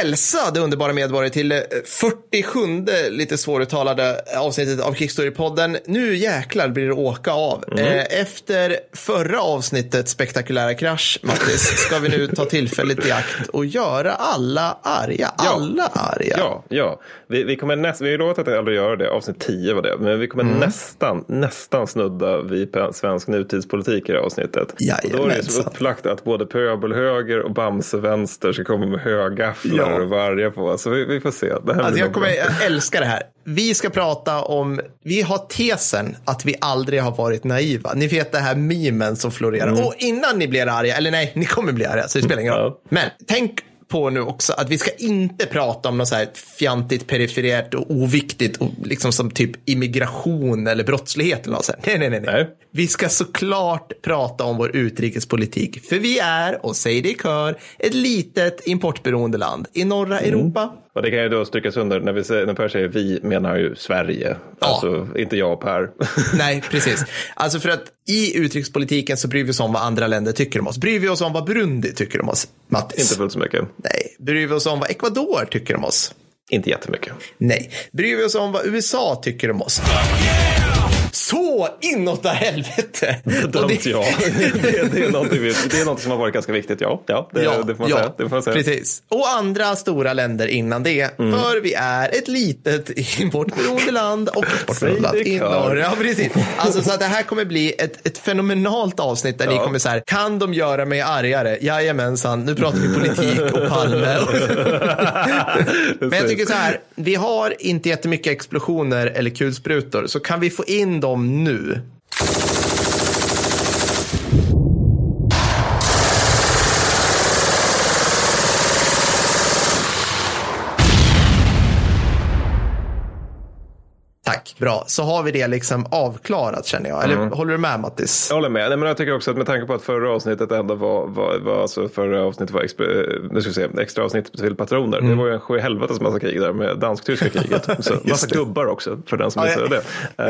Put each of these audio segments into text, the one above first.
Hälsa det underbara medborgare till 47 lite svåruttalade avsnittet av Kickstory-podden. Nu jäklar blir det åka av. Mm. Efter förra avsnittets spektakulära krasch, Mattis, ska vi nu ta tillfället i akt och göra alla arga. Ja. Alla arga. Ja, ja. Vi, vi kommer näst, vi har ju lovat att aldrig göra det, avsnitt 10 var det, men vi kommer mm. nästan, nästan snudda vid svensk nutidspolitik i det här avsnittet. Jajamensan. Och då är det så upplagt att både pöbelhöger och Bamse-vänster ska komma med högafflar ja. och vargar på. Så vi, vi får se. Det här alltså jag, kommer, jag älskar det här. Vi ska prata om, vi har tesen att vi aldrig har varit naiva. Ni vet det här memen som florerar. Mm. Och innan ni blir arga, eller nej, ni kommer bli arga, så det spelar ingen roll. Ja. Men tänk på nu också att vi ska inte prata om något så här fjantigt, perifert och oviktigt och liksom som typ immigration eller brottslighet eller något sånt. Nej, nej, nej, nej. Vi ska såklart prata om vår utrikespolitik, för vi är, och säg det i kör, ett litet importberoende land i norra mm. Europa. Och det kan ju då strykas under, när, vi säger, när Per säger vi menar ju Sverige, ja. alltså inte jag och Per. Nej, precis. Alltså för att i utrikespolitiken så bryr vi oss om vad andra länder tycker om oss. Bryr vi oss om vad Burundi tycker om oss, Mattis? Inte fullt så mycket. Nej. Bryr vi oss om vad Ecuador tycker om oss? Inte jättemycket. Nej. Bryr vi oss om vad USA tycker om oss? Så inåt helvete! Dömt ja. det, det, är det är något som har varit ganska viktigt, ja. Ja, det, ja, det får man ja, säga. Det får man säga. Precis. Och andra stora länder innan det. Mm. För vi är ett litet importberoende land och exportberoende land i norr. Ja, precis. Alltså, så att det här kommer bli ett, ett fenomenalt avsnitt där ja. ni kommer så här, kan de göra mig argare? Jajamensan, nu pratar vi politik och Palme. Men jag tycker så här, vi har inte jättemycket explosioner eller kulsprutor, så kan vi få in dem dem nu Tack, bra. Så har vi det liksom avklarat känner jag. Eller mm. håller du med Mattis? Jag håller med. Nej, men jag tycker också att med tanke på att förra avsnittet ändå var, var, var alltså förra avsnittet var extra, nu ska se, extra avsnitt till patroner. Mm. Det var ju en sjuhelvetes massa krig där med dansk-tyska kriget. Så massa det. gubbar också för den som missade det.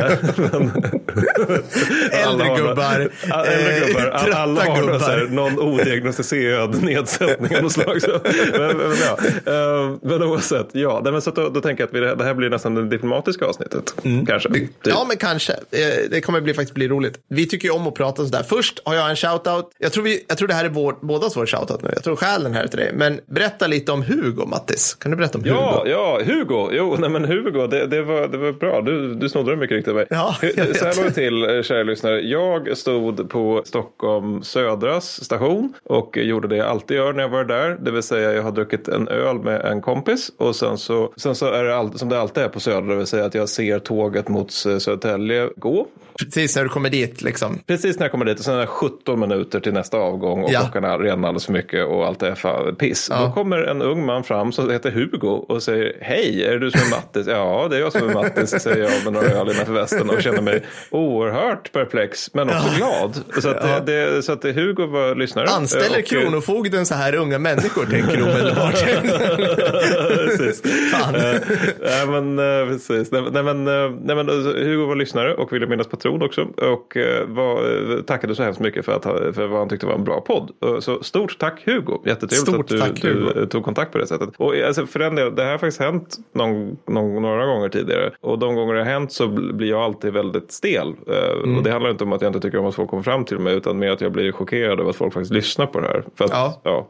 äldre gubbar. äldre gubbar. Alla, alla har gubbar. Här, någon odiagnostiserad nedsättning av något slag. Så. Men, men, ja. Eh, men oavsett, ja. Men så då, då tänker jag att vi, det här blir nästan det diplomatiska avsnittet. Mm. Kanske. Typ. Ja, men kanske. Eh, det kommer bli, faktiskt bli roligt. Vi tycker ju om att prata sådär. Först har jag en shoutout. Jag tror, vi, jag tror det här är vår, bådas vår shoutout nu. Jag tror själen här är till dig. Men berätta lite om Hugo, Mattis. Kan du berätta om Hugo? Ja, ja Hugo. Jo, nej, men Hugo, det, det, var, det var bra. Du, du snodde det mycket riktigt av mig. Ja, Så här låg det till, eh, kära lyssnare. Jag stod på Stockholm Södras station och gjorde det jag alltid gör när jag var där. Det vill säga, jag har druckit en öl med en kompis och sen så, sen så är det all, som det alltid är på Södra, det vill säga att jag ser laget mot Södertälje gå. Precis när du kommer dit liksom? Precis när jag kommer dit och sen är det 17 minuter till nästa avgång och ja. klockan är redan alldeles för mycket och allt är fan piss. Ja. Då kommer en ung man fram som heter Hugo och säger Hej, är det du som är Mattis? ja, det är jag som är Mattis, säger jag med några öl innanför västen och känner mig oerhört perplex men också ja. glad. Så att, ja. det, så att Hugo var lyssnare. Anställer och, Kronofogden så här unga människor, tänker du omedelbart. precis. Fan. nej, men, eh, precis. Nej, men, eh, nej, men, Hugo var lyssnare och ville minnas patron också. Och eh, var, tackade så hemskt mycket för, att, för vad han tyckte var en bra podd. Så stort tack Hugo. Jättetrevligt stort att du, tack, du, tog kontakt på det sättet. Och alltså, för den del, det här har faktiskt hänt någon, någon, några gånger tidigare. Och de gånger det har hänt så blir jag alltid väldigt stel. Mm. Och det handlar inte om att jag inte tycker om att folk kommer fram till mig. Utan mer att jag blir chockerad över att folk faktiskt lyssnar på det här. För att, ja. Ja,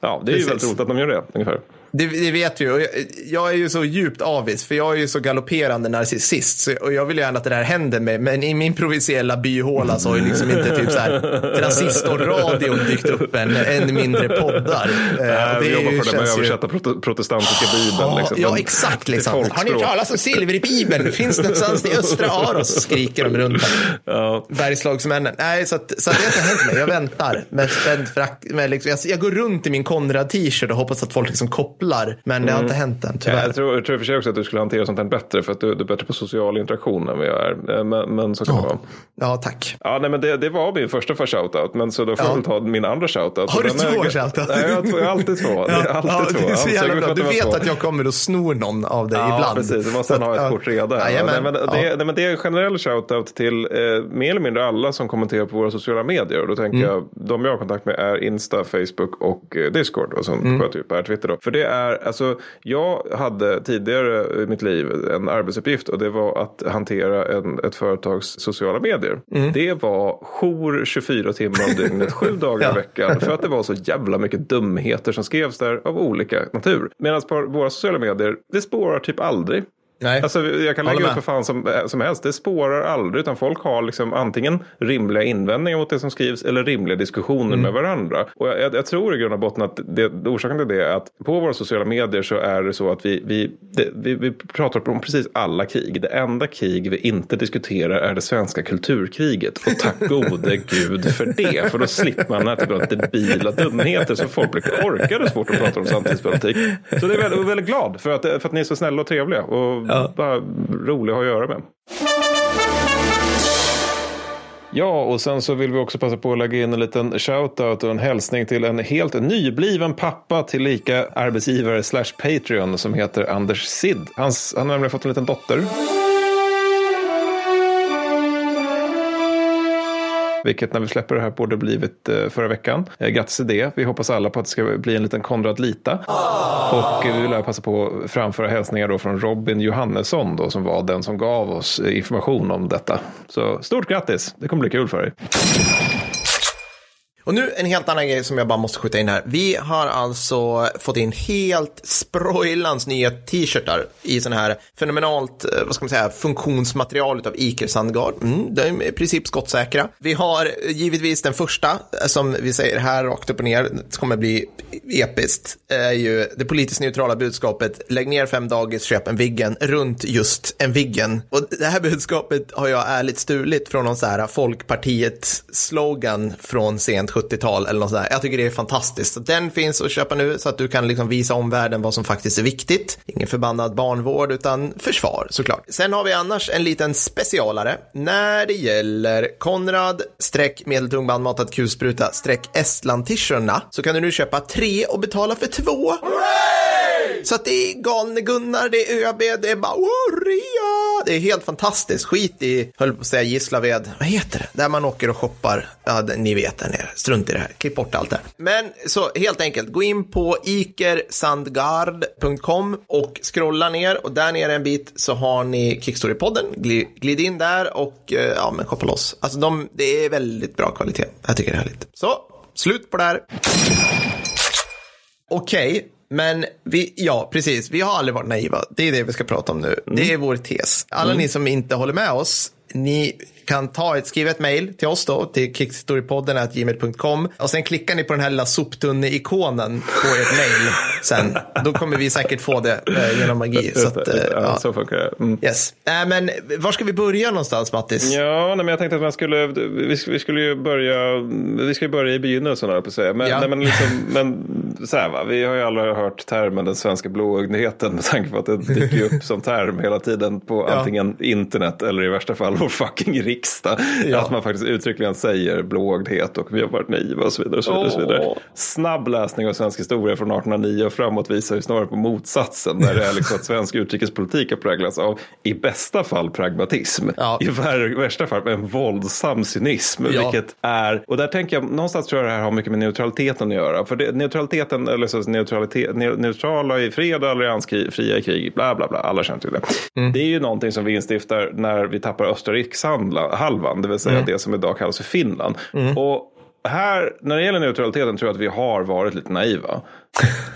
ja, det är Precis. ju väldigt roligt att de gör det ungefär. Det, det, vet vi. Och jag, är ju så djupt avis, för jag är ju så galopperande narcissist. Så, och jag vill gärna att det där händer mig. Men i min provinsiella byhåla så har ju liksom inte typ så här transistorradion dykt upp än, än mindre poddar. Äh, det vi jobbar på det med att översätta ju... protestantiska bibeln. Ja, liksom. ja exakt. Liksom. Har ni hört talas om silver i bibeln? Finns det någonstans i östra Aros? Skriker de runt ja. Bergslagsmännen. Nej, så, att, så att det har inte hänt mig. Jag väntar med spänd frack. Med liksom, jag, jag går runt i min Konrad-t-shirt och hoppas att folk liksom kopplar bubblar. Men det har inte hänt än, tyvärr. Ja, jag, tror, jag tror och för sig också att du skulle hantera sånt här bättre för att du, du är bättre på social interaktion än vad jag är. Eh, Men, men så kan det vara. Ja, tack. Ja, nej, men det, det var min första för shoutout, men så då får Ja. jag väl ta min andra shoutout. Har du Den är- två shoutouts? Nej, jag har, två, jag har alltid två. Är alltid ja, två. det är så Jag. Du vet vad att jag kommer att sno någon av dig Ja, ibland. precis. Du måste ha ett ja. kort. Jajamän. Nej, men Ja. det, nej, men det är en generell shoutout till eh, mer eller mindre alla som kommenterar på våra sociala medier. Och då tänker Mm. jag, de jag har kontakt med är Insta, Facebook och eh, Discord. Och sen Mm. sköter ju Per Twitter då. För det är, alltså, jag hade tidigare i mitt liv en arbetsuppgift och det var att hantera en, ett företags sociala medier. Mm. Det var jour 24 timmar om dygnet, sju dagar i veckan. För att det var så jävla mycket dumheter som skrevs där av olika natur. Medan på våra sociala medier, det spårar typ aldrig. Nej. Alltså, jag kan lägga ut för fan som, som helst. Det spårar aldrig. Utan folk har liksom antingen rimliga invändningar mot det som skrivs eller rimliga diskussioner Mm. med varandra. Och jag, jag, jag tror i grund och botten att det, orsaken till det är att på våra sociala medier så är det så att vi, vi, det, vi, vi pratar om precis alla krig. Det enda krig vi inte diskuterar är det svenska kulturkriget. Och tack gode gud för det. För då slipper man den här typen av debila dumheter som folk korkade så fort de pratar om samtidspolitik. Så det är väldigt, väldigt glad för att, för att ni är så snälla och trevliga. Och Ja. bara rolig att göra med. Ja, och sen så vill vi också passa på att lägga in en liten shoutout och en hälsning till en helt nybliven pappa till lika arbetsgivare slash Patreon som heter Anders Sid. Hans, han har nämligen fått en liten dotter. Vilket när vi släpper det här borde blivit eh, förra veckan. Eh, grattis till det. Vi hoppas alla på att det ska bli en liten Konrad Lita. Och eh, vi vill passa på att framföra hälsningar då från Robin Johannesson då, som var den som gav oss information om detta. Så stort grattis. Det kommer bli kul för dig. Och nu en helt annan grej som jag bara måste skjuta in här. Vi har alltså fått in helt sproilans nya t-shirtar i sån här fenomenalt, eh, vad ska man säga, funktionsmaterial av Iker Sandgard. Mm, de är i princip skottsäkra. Vi har givetvis den första, eh, som vi säger här rakt upp och ner, det kommer bli episkt, är ju det politiskt neutrala budskapet, lägg ner fem dagis, köp en Viggen, runt just en Viggen. Och det här budskapet har jag ärligt stulit från någon så här Folkpartiet-slogan från sent 70-tal eller något sådär. Jag tycker det är fantastiskt. Så den finns att köpa nu så att du kan liksom visa omvärlden vad som faktiskt är viktigt. Ingen förbannad barnvård utan försvar såklart. Sen har vi annars en liten specialare när det gäller Konrad streck medeltung bandmatad kulspruta streck Estland-t-shirtarna så kan du nu köpa tre och betala för två. Så att det är galne Gunnar, det är ÖB, det är bara oh! Det är helt fantastiskt. Skit i, höll på att säga Gislaved, vad heter det? Där man åker och shoppar, ja ni vet där nere, strunt i det här, klipp bort allt det här. Men så helt enkelt, gå in på ikersandgard.com och scrolla ner och där nere en bit så har ni Kickstory-podden, glid in där och eh, ja men shoppa loss. Alltså de, det är väldigt bra kvalitet, jag tycker det är härligt. Så, slut på det här. Okej, men vi, ja, precis. Vi har aldrig varit naiva. Det är det vi ska prata om nu. Det är vår tes. Alla ni som inte håller med oss, ni kan ta ett, skriva ett mejl till oss då, till kickstorypodden.gmail.com och sen klickar ni på den här lilla soptunne-ikonen på ert mejl sen. Då kommer vi säkert få det eh, genom magi. Så att, eh, ja. Så funkar det. Mm. Yes. Äh, men var ska vi börja någonstans, Mattis? Ja, nej, men jag tänkte att man skulle, vi, vi skulle ju börja, vi ska börja i begynnelsen höll jag på att säga. Men, Ja. nej, men, liksom, men så här va, vi har ju alla hört termen den svenska blåögdheten med tanke på att det dyker upp som term hela tiden på Ja. antingen internet eller i värsta fall vår fucking riksdag. Ja. Att man faktiskt uttryckligen säger blåögdhet och vi har varit naiva och så vidare. Och så vidare, och så vidare. Snabb läsning av svensk historia från 1809 och framåt visar ju snarare på motsatsen. Där det är liksom att svensk utrikespolitik har präglats av i bästa fall pragmatism. Ja. I vär- värsta fall en våldsam cynism. Ja. Vilket är, och där tänker jag, någonstans tror jag det här har mycket med neutraliteten att göra. För det, neutraliteten, eller så neutralitet, neu- neutrala i fred och alliansfria i krig, bla bla bla, alla känner till det. Mm. Det är ju någonting som vi instiftar när vi tappar östra rikshalvan, det vill säga Mm. det som idag kallas för Finland. Och här, när det gäller neutraliteten tror jag att vi har varit lite naiva.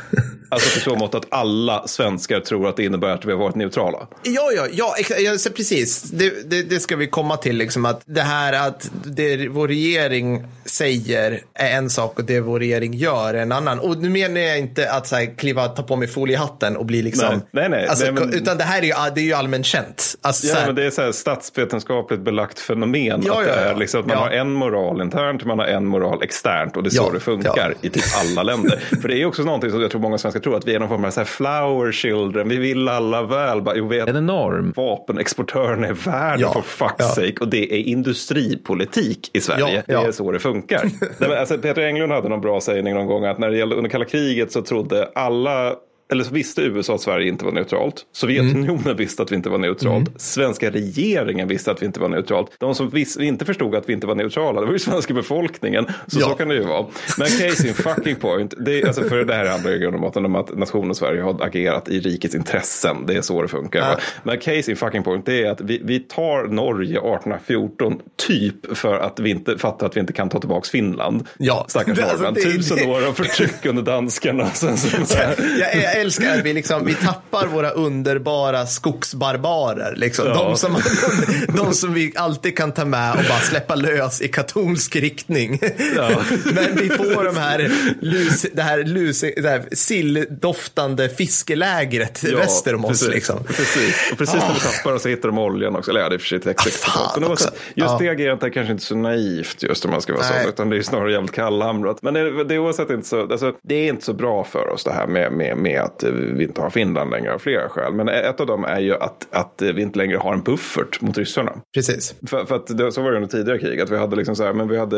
Alltså på så mått att alla svenskar tror att det innebär att vi har varit neutrala. Ja, ja, ja, precis. Det, det, det ska vi komma till, liksom att det här att det vår regering säger är en sak och det vår regering gör är en annan. Och nu menar jag inte att så här, kliva, ta på mig foliehatten och bli liksom... Nej, nej, nej. Alltså, Nej, men- Utan det här är ju, det är ju allmänt känt. Alltså, så Ja, här, men det är så här statsvetenskapligt belagt fenomen. Ja, att det ja, ja. är liksom att man har en moral internt, man har en moral externt och det är så det funkar i typ alla länder. För det är också någonting som jag tror många svenskar ska tro att vi är någon form av så här flower children. Vi vill alla väl. Bara, jo, vi är en enorm vapenexportör i världen Ja, for fuck's ja. sake. Och det är industripolitik i Sverige. Ja. Det är så det funkar. Nej, men, alltså, Peter Englund hade någon bra sägning någon gång att när det gällde under kalla kriget så trodde alla eller så visste USA att Sverige inte var neutralt. Sovjetunionen Mm. visste att vi inte var neutralt. Svenska regeringen visste att vi inte var neutralt. De som vis- inte förstod att vi inte var neutrala, det var ju svenska befolkningen. Så Ja. så kan det ju vara. Men case in fucking point. Det, är, alltså, för det här handlar ju i grund om att nationen Sverige har agerat i rikets intressen. Det är så det funkar. Ja. Men case in fucking point, det är att vi, vi tar Norge 1814 typ för att vi inte fattar att vi inte kan ta tillbaka Finland. Ja. Stackars Alltså, norrmän. det- Tusen det- år av förtryck under danskarna. Sen så, Jag, jag älskar att vi, liksom, vi tappar våra underbara skogsbarbarer. Liksom. Ja. De, som, de som vi alltid kan ta med och bara släppa lös i katolsk riktning. Ja. Men vi får de här, lus, det här, lus, det här silldoftande fiskelägret väster om oss. precis, Liksom. Precis, och precis när vi tappar och så hittar de oljan också. Eller ja, det är för sig ett extra Ah, Men också. Just Ja. det agerandet är kanske inte så naivt just om man ska vara sån. Utan det är snarare jävligt kallhamrat. Men det, det, är oavsett inte så, alltså, det är inte så bra för oss det här med, med, med att eh, vi inte har Finland längre av flera skäl. Men ett av dem är ju att, att eh, vi inte längre har en buffert mot ryssarna. Precis. För, för att det, så var det under tidigare krig. Att vi hade liksom så här, men vi hade,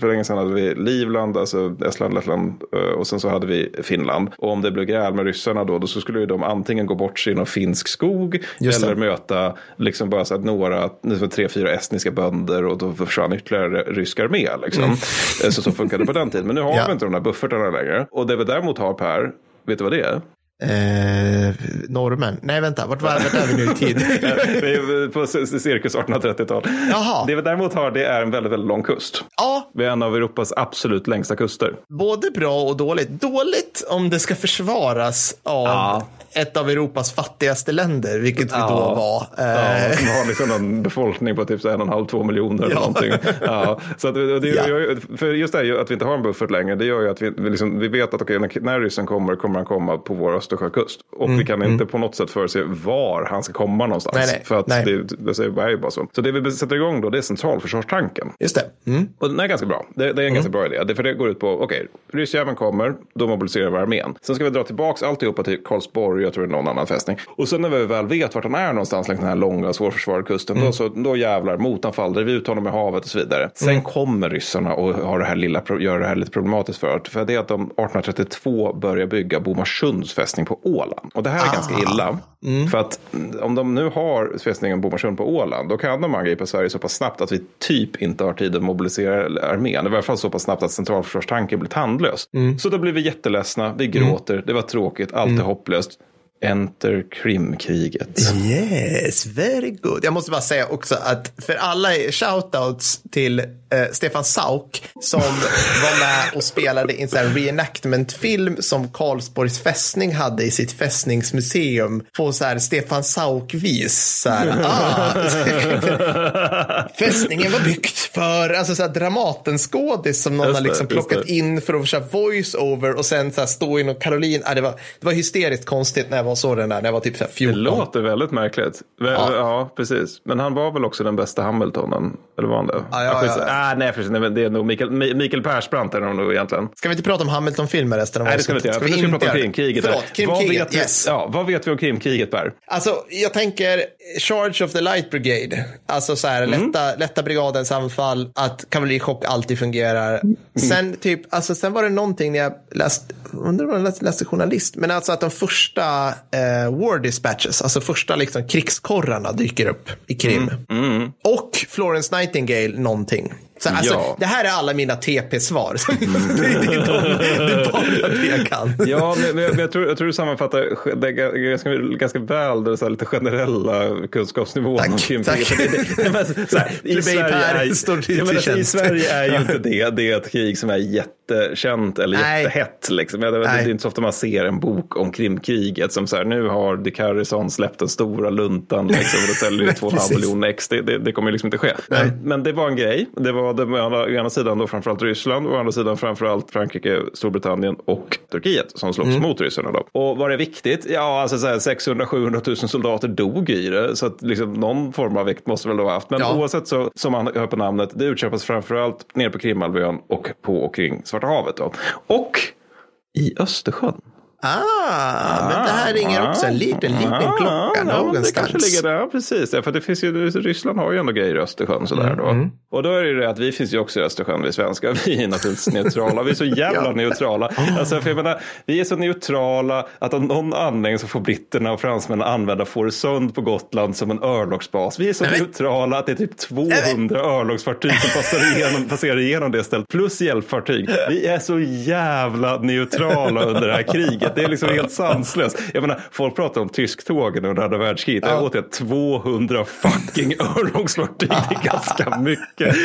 för länge sedan hade vi Livland, alltså Estland, Lettland eh, och sen så hade vi Finland. Och om det blev gräl med ryssarna då, då så skulle ju de antingen gå bort sig i någon finsk skog eller möta liksom bara så att några, tre, fyra estniska bönder och då försvann ytterligare rysk armé. Liksom. Eh, Så så funkade det på den tiden. Men nu har Ja. vi inte de där buffertarna längre. Och det vi däremot har Per, vet du vad det är? Eh, norrmän. Nej, vänta. Vart, var, vart är vi nu i tid? På cirkus 1830-tal. Jaha. Det vi däremot har det är en väldigt, väldigt lång kust. ja, Vi är en av Europas absolut längsta kuster. både bra och dåligt. Dåligt om det ska försvaras av Ja. ett av Europas fattigaste länder, vilket vi då Ja. var. Ja, Eh, som har liksom en befolkning på typ så en och en halv, två miljoner eller Ja. någonting. Ja, så att, det Ja. för just det här att vi inte har en buffert längre, det gör ju att vi, liksom, vi vet att okej, när, ryssen kommer, kommer han komma på vår Östersjökust. Och vi kan inte på något sätt förutse var han ska komma någonstans. Mm, Nej, nej, för att nej. det, det är ju bara så. Så det vi sätter igång då, det är centralförsvarstanken. Just det. Mm. Och den är ganska bra. Det, det är en ganska bra idé. Det, för det går ut på, okej, ryssjäveln kommer, då mobiliserar vi armén. Sen ska vi dra tillbaka alltihopa till Karlsborg, jag tror det är någon annan fästning. Och sen när vi väl vet vart han är någonstans längs den här långa svårförsvarade kusten, då, så, då jävlar, motanfall, driver ut honom i havet och så vidare. Sen kommer ryssarna och har det här lilla, gör det här lite problematiskt för att, för det är att de 1832 börjar bygga Bomarsunds fästning på Åland. Och det här är ganska illa. För att mm, om de nu har fästningen Bomarsund på Åland, då kan de angripa Sverige så pass snabbt att vi typ inte har tid att mobilisera armén. I varje fall så pass snabbt att centralförsvarstanken blir tandlös. Så då blir vi jätteledsna, vi gråter, det var tråkigt, allt är hopplöst. Enter Krimkriget. Yes, very good. Jag måste bara säga också att för alla shoutouts till eh, Stefan Sauk som var med och spelade i en reenactment-film som Karlsborgs fästning hade i sitt fästningsmuseum på så här Stefan Sauk-vis. Ah, fästningen var byggt för alltså så här Dramatenskådis som någon Just har det, liksom just plockat det. in för att köra voice-over och sen så här stå in och Caroline. Ah, det, var, det var hysteriskt konstigt när jag var så den där, när jag var typ så här Det 14. låter väldigt märkligt. Ja. Ja. precis. Men han var väl också den bästa Hamiltonen? Eller var han det? Ja, ja, skits- ja, ja. Ah, nej, precis. nej, men det är nog Mikael, Mi- Mikael Persbrandt är det nog egentligen. Ska vi inte prata om Hamilton-filmer resten av Nej, det ska vi inte göra. För nu ska vi prata om? Krimkriget. Förlåt, vad, Krimkriget, vet yes. vi, ja, vad vet vi om Krimkriget, Per? Alltså, jag tänker Charge of the Light Brigade. Alltså så här, Mm. lätta, lätta brigadens anfall, att kavallerichock alltid fungerar. Mm. Sen, typ, alltså, sen var det någonting när jag läste, undrar om jag läste, läste journalist, men alltså att de första eh, war dispatches, alltså första liksom, krigskorrarna dyker upp i Krim. Mm. Och Florence Nightingale någonting. Så, alltså, Ja. Det här är alla mina TP-svar. det, är de, det är bara det jag kan. Ja, men, men jag, tror, jag tror du sammanfattar det är ganska, ganska väl den lite generella kunskapsnivån Tack, om tack. För det- det- nej, men så här, I Sverige är, står till alltså, I. Sverige är ju inte det, det är ett krig som är jättekänt eller Nej. jättehett. Liksom. Det, det, är inte så ofta man ser en bok om Krimkriget som så här, nu har Dick Harrison släppt den stora luntan liksom, och det säljer två och en halv Precis. miljon ex. Det, det, det kommer liksom inte ske. Men, men det var en grej. Det var det med, å ena sidan då framförallt Ryssland och å andra sidan framförallt Frankrike, Storbritannien och Turkiet som slogs Mm. mot ryssarna. Då. Och var det viktigt? Ja, alltså 600-700 000 soldater dog i det. Så att liksom någon form av vikt måste väl då ha haft. Men Ja. oavsett så, som man hör på namnet, det utkämpas framförallt nere på Krimhalvön och på och kring Svarta havet. Då. Och i Östersjön. Ah, men det här ringer också en liten, liten Ah, klocka ja, men Det någonstans. kanske ligger där, precis. Ja, för det finns ju, Ryssland har ju ändå grejer i Östersjön sådär då. Och då är det ju det att vi finns ju också i Östersjön, vi svenskar. Vi är naturligtvis neutrala. Vi är så jävla Ja. neutrala. Alltså, för jag menar, vi är så neutrala att av någon anledning så får britterna och fransmännen använda Fårösund på Gotland som en örlogsbas. Vi är så Nej, neutrala att det är typ 200 örlogsfartyg som passerar igenom, passerar igenom det stället. Plus hjälpfartyg. Vi är så jävla neutrala under det här kriget. Det är liksom helt sanslöst. Jag menar, folk pratar om tysktågen under andra världskriget. Jag åt det 200 fucking örlogsfartyg. Det är ganska mycket.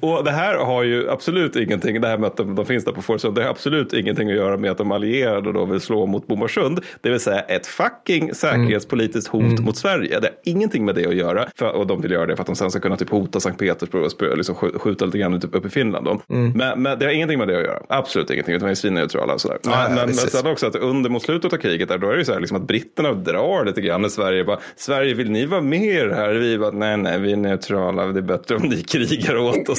Och, och det här har ju absolut ingenting, det här med att de, de finns där på Fårösund, det har absolut ingenting att göra med att de allierade då vill slå mot Bomarsund. Det vill säga ett fucking säkerhetspolitiskt hot mot Sverige. Det har ingenting med det att göra. För, och de vill göra det för att de sen ska kunna typ hota Sankt Petersburg och liksom skj- skjuta lite grann typ upp i Finland. Då. Men, men det har ingenting med det att göra. Absolut ingenting, utan vi är svinneutrala. och sådär. Ja, Men, ja, men, men sen också att under mot slutet av kriget där, då är det ju så här liksom att britterna drar lite grann i Sverige. Bara, Sverige, vill ni vara med i det här? Vi bara, nej, nej, vi är neutrala. Det är bättre om ni krigar åt oss.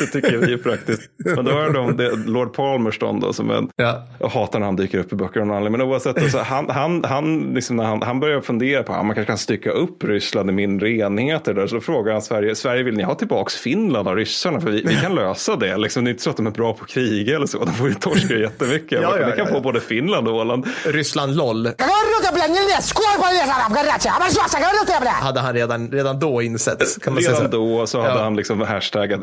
Det tycker vi är praktiskt. Men då har de det, Lord Palmerston då, som en, Ja. jag hatar när han dyker upp i böcker av någon anledning. Men oavsett, alltså, han, han, han, liksom, när han, han börjar fundera på att man kanske kan stycka upp Ryssland i mindre enheter. Där, så frågar han Sverige, Sverige vill ni ha tillbaks Finland av ryssarna? För vi, vi kan lösa det. Liksom, det är inte så att de är bra på krig eller så. De får ju torska jättemycket. Ja, ja, kan ja, få ja. både Finland England Åland. Ryssland LOL. Hade han redan, redan då insett. Kan man redan säga så. då så hade ja. han liksom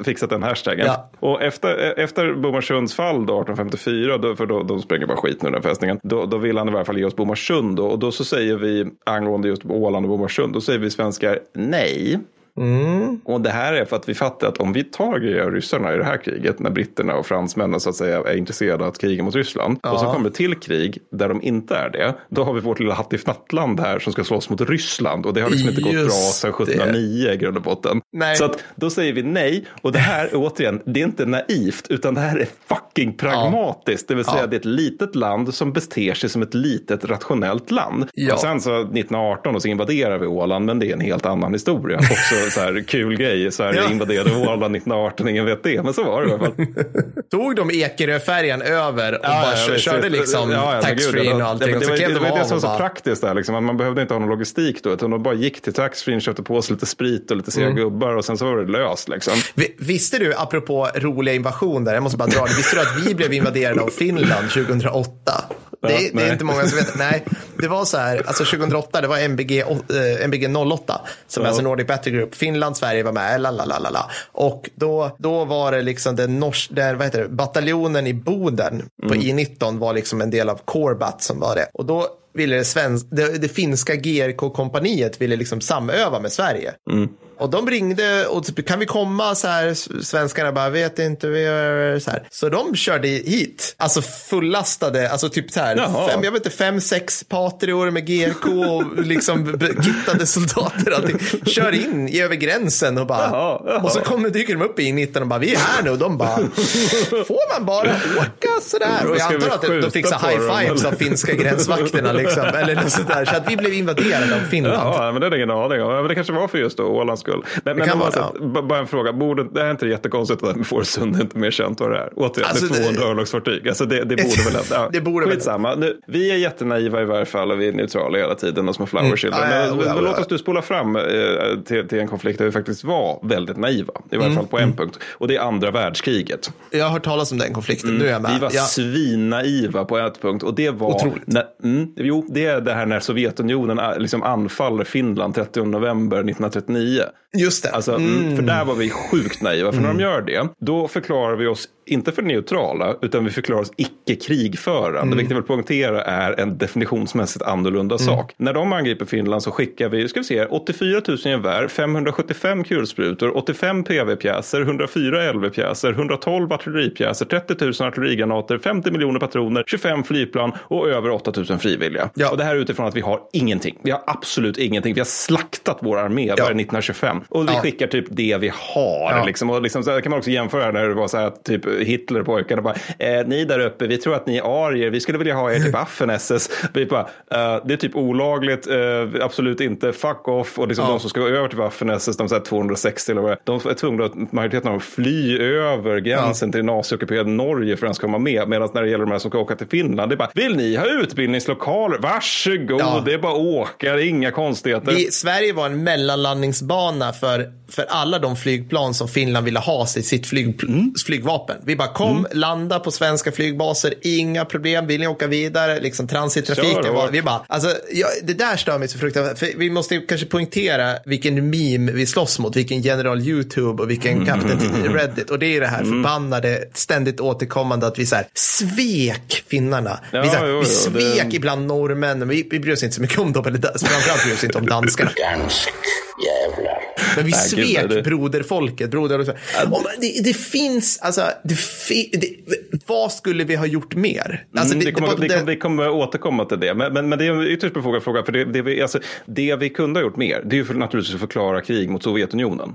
fixat den hashtaggen. Ja. Och efter, efter Bomarsunds fall då, 1854, då, för då, de spränger bara skit nu den fästningen, då, då vill han i varje fall ge oss Bomarsund. Och då så säger vi angående just Åland och Bomarsund, då säger vi svenskar nej. Mm. Och det här är för att vi fattar att om vi tar grejer av ryssarna i det här kriget, när britterna och fransmännen så att säga är intresserade av att kriga mot Ryssland, och så kommer det till krig där de inte är det, då har vi vårt lilla hattifnattland här som ska slåss mot Ryssland och det har liksom inte gått bra sedan det. 1709 i grund och botten. Nej. Så att då säger vi nej och det här återigen, det är inte naivt utan det här är fucking pragmatiskt. Det vill säga Ja. det är ett litet land som beter sig som ett litet rationellt land. Ja. Och sen så 1918 och så invaderar vi Åland men det är en helt annan historia. Också så här kul grej, Sverige Ja. invaderade Åland 1918, ingen vet det, men så var det i alla fall. Tog de Ekeröfärjan över och bara kö- visst, körde visst. liksom Ja, ja, taxfree det- och allting. Det, det, klev det, de var det som var så bara, praktiskt där, liksom. man behövde inte ha någon logistik då, utan de bara gick till taxfree, köpte på sig lite sprit och lite sega Mm. gubbar och sen så var det löst liksom. Vi- Visste du, apropå roliga invasioner, jag måste bara dra det. Visste du att vi blev invaderade av Finland 2008? Det, det är inte många som vet. Nej, det var så här, alltså 2008, det var MBG, eh, MBG 08, som är alltså Nordic Battle Group. Finland, Sverige var med, lalalala. Och då, då var det liksom den nors, den, vad heter det, bataljonen i Boden på I19 var liksom en del av Corbat som var det. Och då ville det, svensk, det, det finska GRK-kompaniet ville liksom samöva med Sverige. Och de ringde och typ, kan vi komma så här, svenskarna bara, vet inte, vi så här. Så de körde hit, alltså fullastade, alltså typ så här, Jaha. fem, jag vet inte, fem, sex patrior med GRK och liksom kittade soldater och allting. Kör in i över gränsen och bara, Jaha, jaha. och så kommer, dyker de upp i 19 och bara, vi är här nu och de bara, får man bara åka sådär? Och jag antar att de, de fick så high fives av finska gränsvakterna liksom, eller något sådär. Så att vi blev invaderade av Finland. Ja, men det är ingen aning om. Men det kanske var för just då Ålands skull. Men, men vara, oavsett, b- bara en fråga. Borde, det här är inte jättekonstigt att Fårösund inte mer känt vad det är. Återigen, Alltså, det är det- 200 örlogsfartyg. Alltså det, det borde väl. Ja, Det borde Skitsamma. Nu, vi är jättenaiva i varje fall och vi är neutrala hela tiden och små flower children. Mm. Ja, ja, Men, ja, ja, men ja. låt oss du spola fram eh, till, till en konflikt där vi faktiskt var väldigt naiva. I Mm. varje fall på en punkt. Och det är andra världskriget. Jag har hört talas om den konflikten, nu är jag med. Vi var Ja. svinnaiva på ett punkt och det var... Otroligt. När, mm, jo, det är det här när Sovjetunionen äh, liksom anfaller Finland 30 november 1939. Just det. Alltså, mm. För där var vi sjukt naiva. För när de gör det, då förklarar vi oss inte för neutrala, utan vi förklarar oss icke krigförande. Vilket jag vill poängtera är en definitionsmässigt annorlunda sak. När de angriper Finland så skickar vi, ska vi se, 84 000 gevär, 575 kulsprutor, 85 PV-pjäser, 104 LV-pjäser, 112 artilleripjäser, 30 000 artillerigranater, 50 miljoner patroner, 25 flygplan och över 8 000 frivilliga. Ja. Och det här är utifrån att vi har ingenting. Vi har absolut ingenting. Vi har slaktat vår armé. Vad är det, 1925 45. Och vi Ja. skickar typ det vi har. Ja. Liksom. Och liksom, så kan man också jämföra när det var så här att typ Hitler pojkarna bara, eh, ni där uppe, vi tror att ni är arier, vi skulle vilja ha er till Waffen-SS. Vi bara, eh, det är typ olagligt, eh, absolut inte, fuck off. Och liksom Ja. de som ska gå över till Waffen-SS, de så här 260 eller vad det är, de är tvungna att majoriteten av dem fly över gränsen till nazockuperade Norge för att ens komma med. Medan när det gäller de här som ska åka till Finland, det är bara, vill ni ha utbildningslokaler? Varsågod, Ja. det är bara åka, det är inga konstigheter. Vi, Sverige var en mellanlandningsbana för, för alla de flygplan som Finland ville ha i sitt flyg, Mm. flygvapen. Vi bara kom, landa på svenska flygbaser, inga problem, vill ni åka vidare? Liksom transittrafik. Kör Det var, hårt. vi bara, alltså, ja, det där stör mig så fruktansvärt. För vi måste ju kanske poängtera vilken meme vi slåss mot, vilken general YouTube och vilken kapten Reddit. Och det är det här Mm. förbannade, ständigt återkommande att vi så här, svek finnarna. Ja, vi så här, jo, vi jo, det- svek ibland norrmännen, vi, vi bryr oss inte så mycket om dem, eller framförallt bryr vi oss inte om danskarna. Dansk jävlar. Men vi Nej, gud, svek det- broderfolket. Broder, och så. Om, det, det finns, alltså, det, fi, det, vad skulle vi ha gjort mer? Alltså, Mm, det, kommer, det, kommer, det kommer återkomma till det. Men, men, men det är en ytterst befogad fråga. För det, det, vi, alltså, det vi kunde ha gjort mer, det är ju för, naturligtvis att förklara krig mot Sovjetunionen.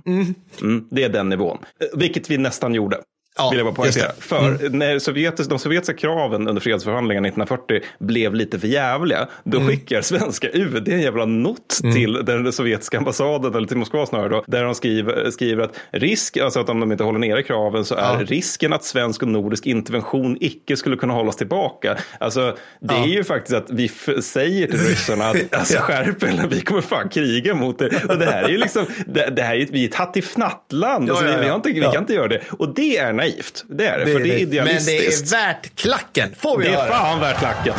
Mm, det är den nivån. Eh, Vilket vi nästan gjorde. Ja, vill jag bara poängtera. det. Mm. För när Sovjetis, de sovjetiska kraven under fredsförhandlingarna 1940 blev lite för jävliga, då Mm. skickar svenska UD en jävla not till den sovjetiska ambassaden, eller till Moskva snarare, då, där de skriver, skriver att risk, alltså att om de inte håller nere kraven så är Ja. risken att svensk och nordisk intervention icke skulle kunna hållas tillbaka. Alltså, det är ju faktiskt att vi säger till ryssarna att alltså, skärp er, eller vi kommer fan kriga mot er. Och det här är ju liksom, det, det här är, vi är ett hattifnattland. Ja, Alltså, ja, vi, vi, ja. inte, vi Ja. kan inte göra det. Och det är naivt. Det är det, för det är Men det idealistiskt. är värt klacken, får vi det är höra. fan värt klacken.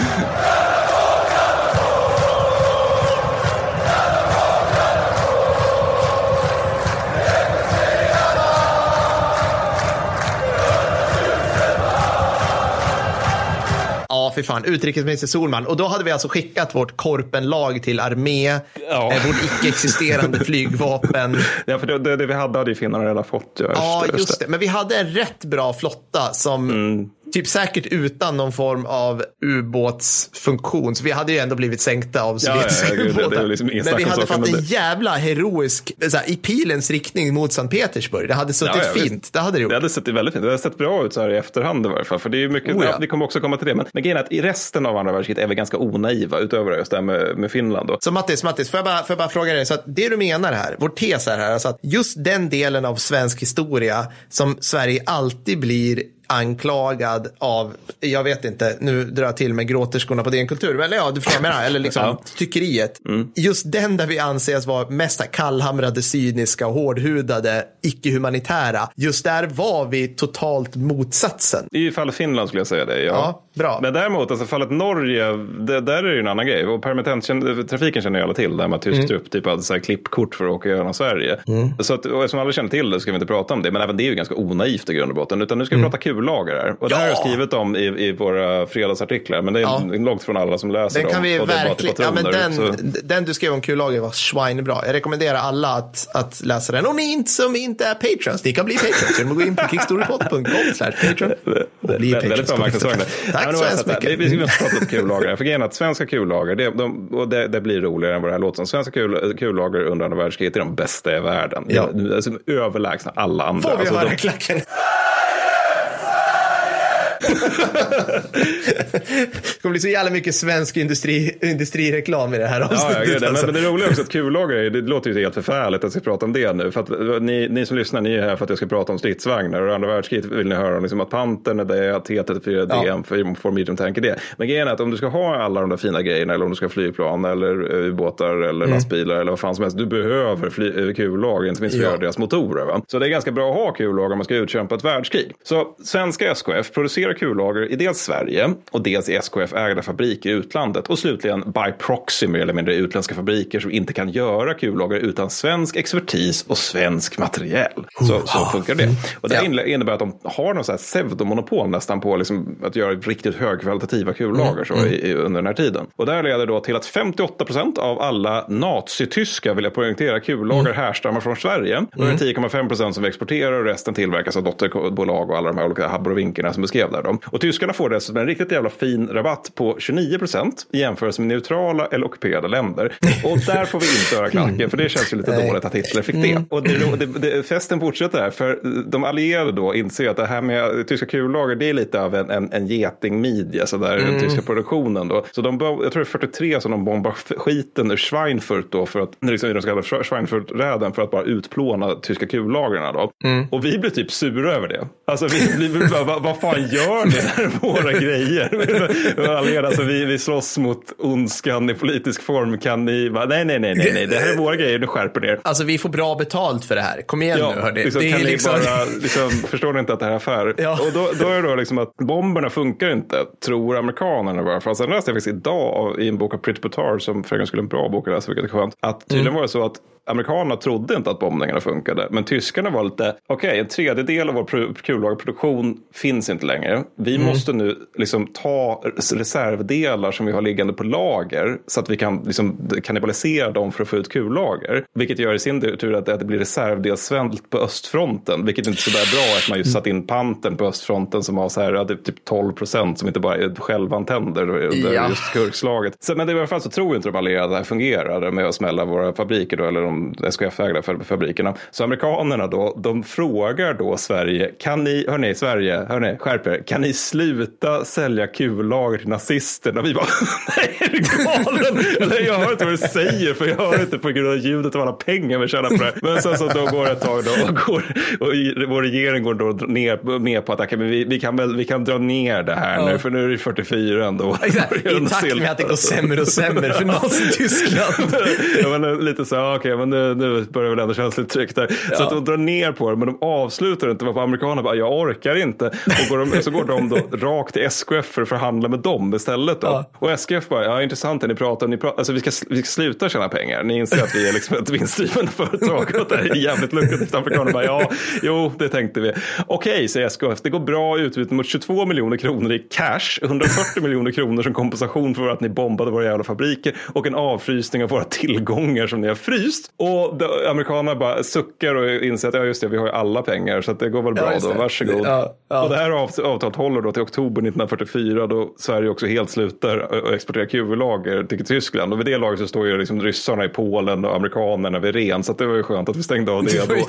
Ja, för fan. Utrikesminister Solman. Och då hade vi alltså skickat vårt korpenlag till armé, Ja. eh, vårt icke-existerande flygvapen. Ja, för det, det, det vi hade hade ju finnarna redan fått. Ja, just, Ja, det, just det. Men vi hade en rätt bra flotta som Mm. Typ säkert utan någon form av ubåtsfunktion. Så vi hade ju ändå blivit sänkta av Ja, ja, sovjetiska är ubåtar. liksom Men vi hade fått en det- jävla heroisk, här, i pilens riktning mot Sankt Petersburg. Det hade suttit Ja, ja, fint. Det hade det gjort. Det hade sett väldigt fint. Det hade sett bra ut så här i efterhand i varje fall. För det är mycket, Oh, ja. ja. vi kommer också komma till det. Men, men grejen är att i resten av andra världskriget är vi ganska onaiva utöver just det här med, med Finland. Då. Så Mattis, Mattis får, jag bara, får jag bara fråga dig, så att det du menar här, vår tes är här, alltså att just den delen av svensk historia som Sverige alltid blir anklagad av, jag vet inte, nu drar jag till med gråterskorna på din kultur, men ja, du förstår vad eller liksom Ja. tyckeriet. Just den där vi anses vara mest kallhamrade, cyniska, hårdhudade, icke-humanitära, just där var vi totalt motsatsen. I fallet Finland skulle jag säga det. Ja, Ja, bra. Men däremot, alltså fallet Norge, det, där är det ju en annan grej. Och permittenttrafiken känner ju alla till. Där med att tysk Mm. trupp typ hade så här klippkort för att åka genom Sverige. Så att, och eftersom alla känner till det ska vi inte prata om det. Men även det är ju ganska onaivt i grund och botten. Utan nu ska vi prata kullager här. Och det här har jag. Ja! skrivit om i, i våra fredagsartiklar. Men det är Ja. långt från alla som läser Den dem. kan vi och är bara till verkligen, ja, men den, så- den du skrev om kullager var svinbra. Jag rekommenderar alla att, att läsa den. Och ni inte som inte är patrons, ni kan bli patrons genom att gå in på kickstorypod.com slash och bli Väldigt bra marknadsföring. Tack så hemskt Vi, mycket. vi ska prata om kullager. För grejen är att svenska kullager, det, de, och det, det blir roligare än vad det här låter som. Svenska kul, kullager under andra världskriget är de bästa i världen. Ja. Alltså, överlägsna alla andra. Får vi Alltså, höra de, klacken? Det kommer bli så jävla mycket svensk industri, industrireklam i det här Ja, ja, avsnittet. gud, alltså. men, men det roliga är också att kullager, det låter ju helt förfärligt att jag ska prata om det nu. För att ni, ni som lyssnar, ni är här för att jag ska prata om stridsvagnar. Och andra världskriget vill ni höra om liksom att Pantern är det, T34 Ja. För medium tank är det. Men grejen är att om du ska ha alla de där fina grejerna, eller om du ska ha flygplan, eller eh, ubåtar, eller Mm. lastbilar, eller vad fan som helst. Du behöver fly, eh, kullager, inte minst för Ja. deras motorer. Va? Så det är ganska bra att ha kullager om man ska utkämpa ett världskrig. Så svenska SKF producerar kullager i dels Sverige och dels i SKF-ägda fabriker i utlandet. Och slutligen by proxy mer eller mindre utländska fabriker som inte kan göra kullager utan svensk expertis och svensk materiel. Så, så funkar det. Och det Ja. innebär att de har någon så här pseudomonopol nästan på liksom att göra riktigt högkvalitativa kullager så, i, i, under den här tiden. Och det här leder då till att 58 procent av alla nazityska, vill jag poängtera, kullager härstammar från Sverige. Och det är 10,5 procent som vi exporterar och resten tillverkas av dotterbolag och alla de här olika habbar och vinkarna som beskrev där. Då. Och tyskarna får dessutom en riktigt jävla fin rabatt på 29 procent i jämförelse med neutrala eller ockuperade länder. Och där får vi inte höra klacken, för det känns ju lite dåligt att Hitler fick det. Och det, det, det, festen fortsätter här, för de allierade då inser att det här med tyska kullager, det är lite av en, en, en getingmidja, så där, den tyska produktionen då. Så de, jag tror det är 43 som de bombar skiten ur Schweinfurt då, för att, liksom, i den så kallade Schweinfurt-räden, för att bara utplåna tyska kullagren då. Och vi blir typ sura över det. Alltså vi, vi vad, vad fan gör ni? Är våra grejer. Alltså, vi, vi slåss mot ondskan i politisk form. Kan ni bara, nej, nej, nej, nej, nej, det här är våra grejer, nu skärper er. Alltså vi får bra betalt för det här. Kom igen Ja, nu hörni. liksom, det kan ni liksom... bara, liksom, förstår ni inte att det här är affär? Ja. Och då, då är det då liksom att bomberna funkar inte, tror amerikanerna bara. För sen läste jag faktiskt idag i en bok av Pretty Petard, som för en skulle en bra bok att läsa, vilket är skönt, att tydligen var det så att amerikanerna trodde inte att bombningarna funkade, men tyskarna var lite, okej, en tredjedel av vår pro- kullagerproduktion finns inte längre. Vi måste nu liksom ta reservdelar som vi har liggande på lager så att vi kan liksom kannibalisera dem för att få ut kullager. Vilket gör i sin tur att det blir reservdelssvält på östfronten, vilket inte är så där bra eftersom man just satt in panten på östfronten som har så här, det typ 12 procent som inte bara är självantänder under Ja. just skurkslaget. Så, men i alla fall så tror inte de allierade att det här fungerar med att smälla våra fabriker då, eller de SKF-ägda fa- fabrikerna. Så amerikanerna då, de frågar då Sverige, kan ni, hörni, Sverige, hörni, skärp er, kan ni sluta sälja kullager till nazisterna? Vi bara, nej, är du galen? Eller, jag hör inte vad du säger, för jag hör inte på grund av ljudet av alla pengar vi tjänar på det. Men sen så då går det ett tag då, och, går, och vår regering går då ner med på att okej, men vi, vi, kan väl, vi kan dra ner det här nu, för nu är det 44 ändå. Exakt, I takt med att det går sämre och sämre för Nazityskland. ja, men, lite så, okej, men nu, nu börjar väl ändå kännas lite tryggt där. Så att de drar ner på det, men de avslutar inte. Varför amerikanerna bara, jag orkar inte. Och går de, så går de då rakt till SKF för att förhandla med dem istället. Då. Ja. Och SKF bara, ja intressant det ni pratar om. Ni pratar, alltså, vi, ska, vi ska sluta tjäna pengar. Ni inser att vi är liksom ett vinstdrivande företag och det här är jävligt lukrativt. Amerikanerna bara, ja, jo, det tänkte vi. Okej, säger SKF, det går bra ut mot 22 miljoner kronor i cash, 140 miljoner kronor som kompensation för att ni bombade våra jävla fabriker och en avfrysning av våra tillgångar som ni har fryst. Och amerikanerna bara suckar och inser att ja, just det, vi har ju alla pengar så det går väl Ja, bra just då, varsågod. Ja, ja. Och det här av, avtalet håller då till oktober 1944 då Sverige också helt slutar att exportera kullager till Tyskland. Och vid det laget så står ju liksom ryssarna i Polen och amerikanerna vid Ren. Så det var ju skönt att vi stängde av det var då.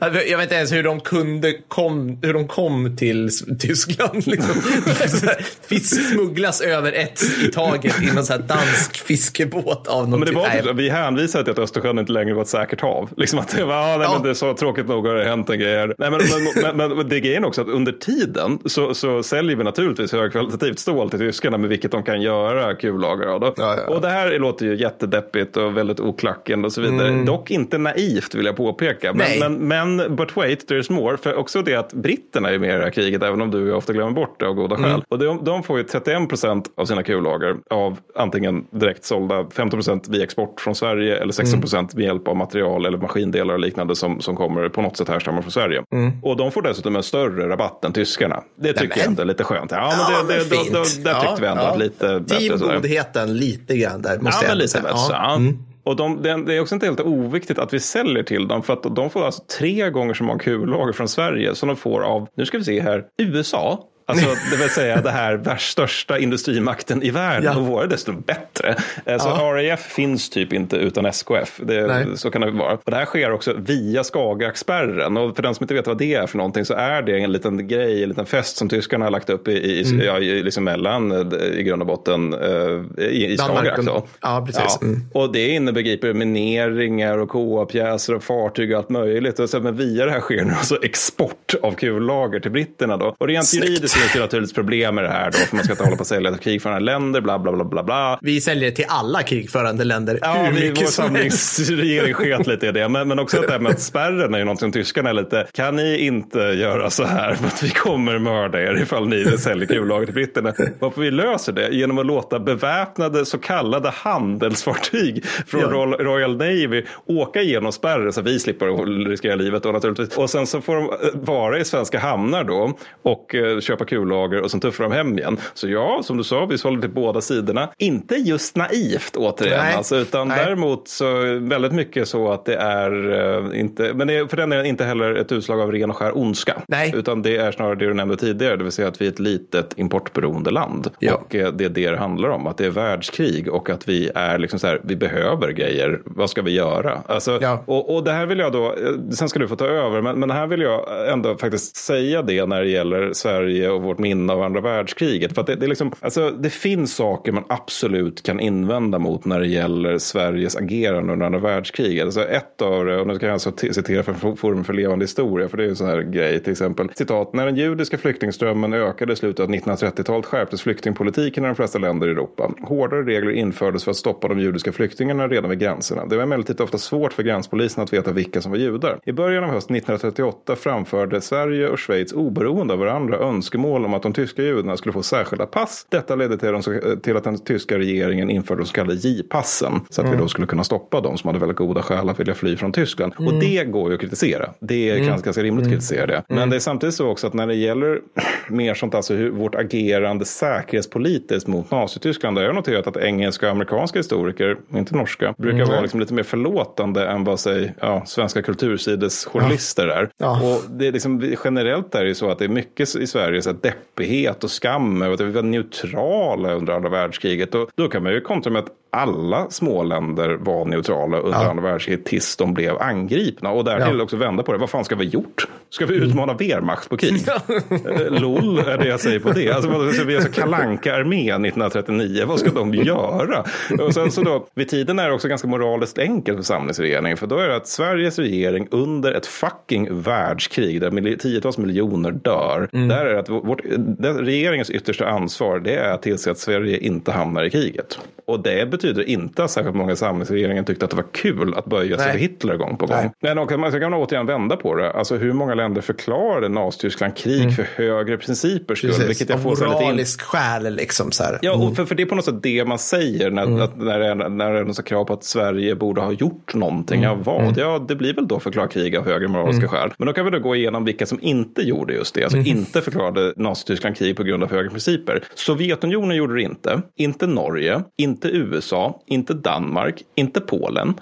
Alltså, Jag vet inte ens hur de kunde kom, hur de kom till Tyskland. Liksom. Här, Fisk smugglas över ett i taget i någon så här dansk fiskebåt av någon Men det var typ- typ, så, vi hänvisade till att Östersjön inte längre var ett säkert hav. Liksom att det var, ah, nej, Ja. men det är så tråkigt nog har det hänt en grej här. Nej, men, men, men, men det är grejen också att under tiden så, så säljer vi naturligtvis högkvalitativt stål till tyskarna med vilket de kan göra kullager av. Ja, ja. Och det här låter ju jättedeppigt och väldigt oklackande och så vidare. Dock inte naivt vill jag påpeka. Men, men, men but wait, there's more. För också det att britterna är med i det här kriget, även om du och jag ofta glömmer bort det av goda skäl. Och de, de får ju 31 procent av sina kullager av antingen direkt sålda 15 procent via export från Sverige eller 16 procent med hjälp av material eller maskindelar och liknande som, som kommer på något sätt härstammar från Sverige. Och de får dessutom en större rabatt än tyskarna. Det tycker jag ändå är lite skönt. Ja, men Ja, det, det, men då, då, där tyckte vi ändå Ja, ja. lite bättre. Team sådär. godheten lite grann där. Måste Ja, men lite bättre. Ja. Mm. Ja. Och de, det, det är också inte helt oviktigt att vi säljer till dem för att de får alltså tre gånger så många kullager från Sverige som de får av, nu ska vi se här, USA. Alltså det vill säga det här största industrimakten i världen Ja. och våra är dessutom bättre. Eh, Så Ja. RAF finns typ inte utan SKF. Det, så kan det vara. Och det här sker också via Skagerrakspärren. Och för den som inte vet vad det är för någonting så är det en liten grej, en liten fest som tyskarna har lagt upp i, i, Mm. ja, i liksom mellan eh, i grund och botten eh, i, i Skagerrak. då. ja, precis. Mm. Och det inbegriper mineringar och KA-pjäser och fartyg och allt möjligt. Och så, men via det här sker nu alltså export av kullager till britterna. Då. Och rent Snyggt. juridiskt finns det naturligtvis problem med det här. Då, för man ska inte hålla på att sälja till krigförande länder, bla bla bla bla bla. Vi säljer till alla krigförande länder Ja, hur vi, vår samlingsregering sket lite i det. Men, men också att det här med att spärren är ju någonting som tyskarna är lite, kan ni inte göra så här för att vi kommer mörda er ifall ni säljer kullager till britterna. Varför vi löser det genom att låta beväpnade så kallade handelsfartyg från Ja. Royal- Navy åka igenom spärren så vi slipper att riskera livet då naturligtvis. Och sen så får de vara i svenska hamnar då och eh, köpa kullager och sen tuffar de hem igen. Så ja, som du sa, vi sålde till båda sidorna. Inte just naivt återigen, Nej. alltså, utan Nej. däremot så väldigt mycket så att det är eh, inte, men det är för den är inte heller ett utslag av ren och skär ondska. Nej. Utan det är snarare det du nämnde tidigare, det vill säga att vi är ett litet importberoende land. Ja. Och eh, det är det det handlar om, att det är världskrig och att vi är liksom så här, vi behöver grejer, vad ska vi göra? Alltså, Ja. och, och det här vill jag då, eh, sen ska du få ta över, men, men här vill jag ändå faktiskt säga det när det gäller Sverige och vårt minne av andra världskriget. För att det, det, är liksom, alltså, det finns saker man absolut kan invända mot när det gäller Sveriges agerande under andra världskriget. Alltså ett av det, och nu ska jag alltså citera från Forum för levande historia, för det är ju en sån här grej till exempel. Citat, när den judiska flyktingströmmen ökade i slutet av 1930-talet skärptes flyktingpolitiken i de flesta länder i Europa. Hårdare regler infördes för att stoppa de judiska flyktingarna redan vid gränserna. Det var emellertid ofta svårt för gränspolisen att veta vilka som var judar. I början av hösten 1938 framförde Sverige och Schweiz oberoende av varandra önskemål om att de tyska judarna skulle få särskilda pass. Detta ledde till, de, till att den tyska regeringen införde de så kallade J-passen. Så att vi då skulle kunna stoppa de som hade väldigt goda skäl att vilja fly från Tyskland. Och det går ju att kritisera. Det är ganska, ganska rimligt att kritisera det. Men det är samtidigt så också att när det gäller mer sånt, alltså hur vårt agerande säkerhetspolitiskt mot Nazityskland. Där har jag noterat att engelska och amerikanska historiker, inte norska, brukar vara liksom lite mer förlåtande än vad säg, ja, svenska kultursides journalister är. Ja. Och det är liksom, generellt är det ju så att det är mycket i Sverige så deppighet och skam över att vi var neutrala under andra världskriget. Och då kan man ju kontra med att alla småländer var neutrala under Ja. andra världskriget tills de blev angripna. Och därtill Ja. Också vända på det. Vad fan ska vi gjort? Ska vi utmana Wehrmacht på krig? Eh, LOL är det jag säger på det. Alltså, vi är så kalanka armé 1939. Vad ska de göra? Och sen så då, vid tiden är det också ganska moraliskt enkelt för samlingsregeringen. För då är det att Sveriges regering under ett fucking världskrig där tiotals miljoner dör. Mm. Där är det att vårt, det, regeringens yttersta ansvar det är att tillse att Sverige inte hamnar i kriget. Och det betyder inte att särskilt många i samlingsregeringen tyckte att det var kul att böja sig för Hitler gång på gång. Nej. Men man kan återigen vända på det. Alltså hur många länder förklarade Nazityskland krig för högre principers skull? Mm. Precis. Vilket jag Av får lite in... moralisk skäl liksom så här. Ja, och för, för det är på något sätt det man säger när, Mm. att, när, det är, när det är något krav på att Sverige borde ha gjort någonting. Mm. Ja, vad? Ja, det blir väl då förklara krig av högre moraliska skäl. Men då kan vi då gå igenom vilka som inte gjorde just det. Alltså Mm. inte förklarade Nazityskland krig på grund av högre principer. Sovjetunionen gjorde det inte. Inte Norge. Inte USA. Inte Danmark. Inte Polen.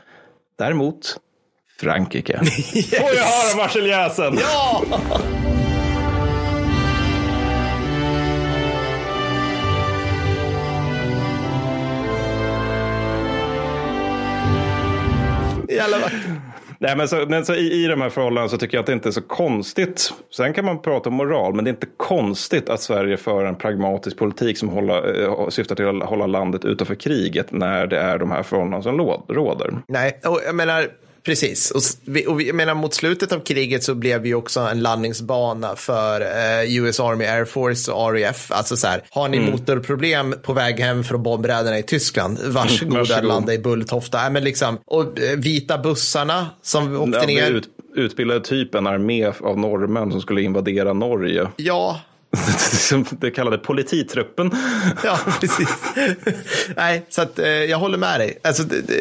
Däremot Frankrike. Får jag höra marseljäsen? Ja! Jävla vackert. Nej, men så, men så i, i de här förhållandena så tycker jag att det inte är så konstigt. Sen kan man prata om moral, men det är inte konstigt att Sverige för en pragmatisk politik som hålla, eh, syftar till att hålla landet utanför kriget när det är de här förhållandena som råder. Nej, och jag menar, precis. Och, vi, och vi, jag menar, mot slutet av kriget så blev vi också en landningsbana för eh, US Army Air Force och RAF. Alltså så här, har ni motorproblem på väg hem från bombräderna i Tyskland, varsågoda Varsågod. landa i Bulltofta. Nej, men liksom, och eh, vita bussarna som åkte Ja, ner. ut, utbildade typ en armé av norrmän som skulle invadera Norge. Ja, Som det kallade polititruppen. Ja, precis. Nej, så att, eh, jag håller med dig. Alltså, det, det,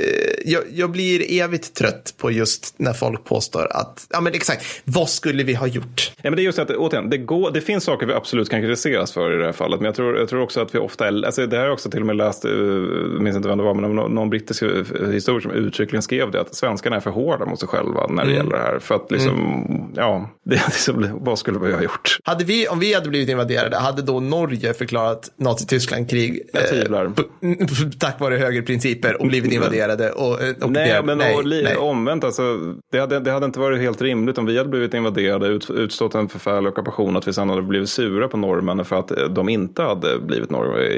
jag, jag blir evigt trött på just när folk påstår att, ja men exakt, vad skulle vi ha gjort? Ja, men det är just att återigen, det, går, det finns saker vi absolut kan kritiseras för i det här fallet. Men jag tror, jag tror också att vi ofta, alltså det här har jag också till och med läst, eh, jag minns inte vem det var, men någon, någon brittisk eh, historiker som uttryckligen skrev det, att svenskarna är för hårda mot sig själva när det gäller det här. För att liksom, ja, det, liksom, vad skulle vi ha gjort? Hade vi, om vi hade blivit invaderade, hade då Norge förklarat Nazityskland krig p- tack vare högerprinciper och blivit invaderade och eh, Nej, ockuperade? men och, li, nej. omvänt, alltså, det, hade, det hade inte varit helt rimligt om vi hade blivit invaderade, ut, utstått en förfärlig ockupation, att vi sen hade blivit sura på norrmännen för att eh, de inte hade blivit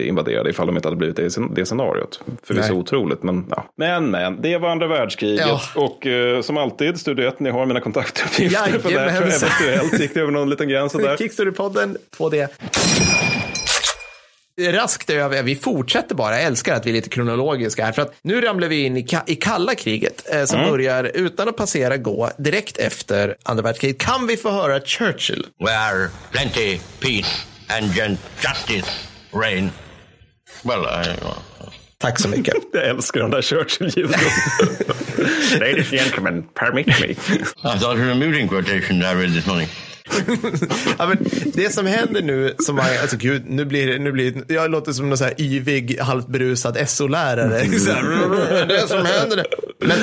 invaderade ifall de inte hade blivit det, det scenariot. Förvisso Nej. otroligt, men ja. Men, men, det var andra världskriget Ja. och eh, som alltid, Studio 1, ni har mina kontaktuppgifter på det här. Jajamensan. Eventuellt gick det över någon liten gräns. Kickstory-podden 2D. Raskt över, vi fortsätter bara, jag älskar att vi är lite kronologiska här, för att nu ramlar vi in i, ka- i kalla kriget eh, som börjar utan att passera gå direkt efter andra världskriget. Kan vi få höra Churchill? where plenty, peace, and justice reign. Well, I, Tack så mycket. Jag älskar de där Churchill-ljuden. Ladies and gentlemen, permit me. I thought a muting quotation I read this morning. ja, men det som händer nu, som man, alltså gud, nu blir det, nu blir jag låter som någon så här yvig, halvt berusad SO-lärare. Det som händer. Men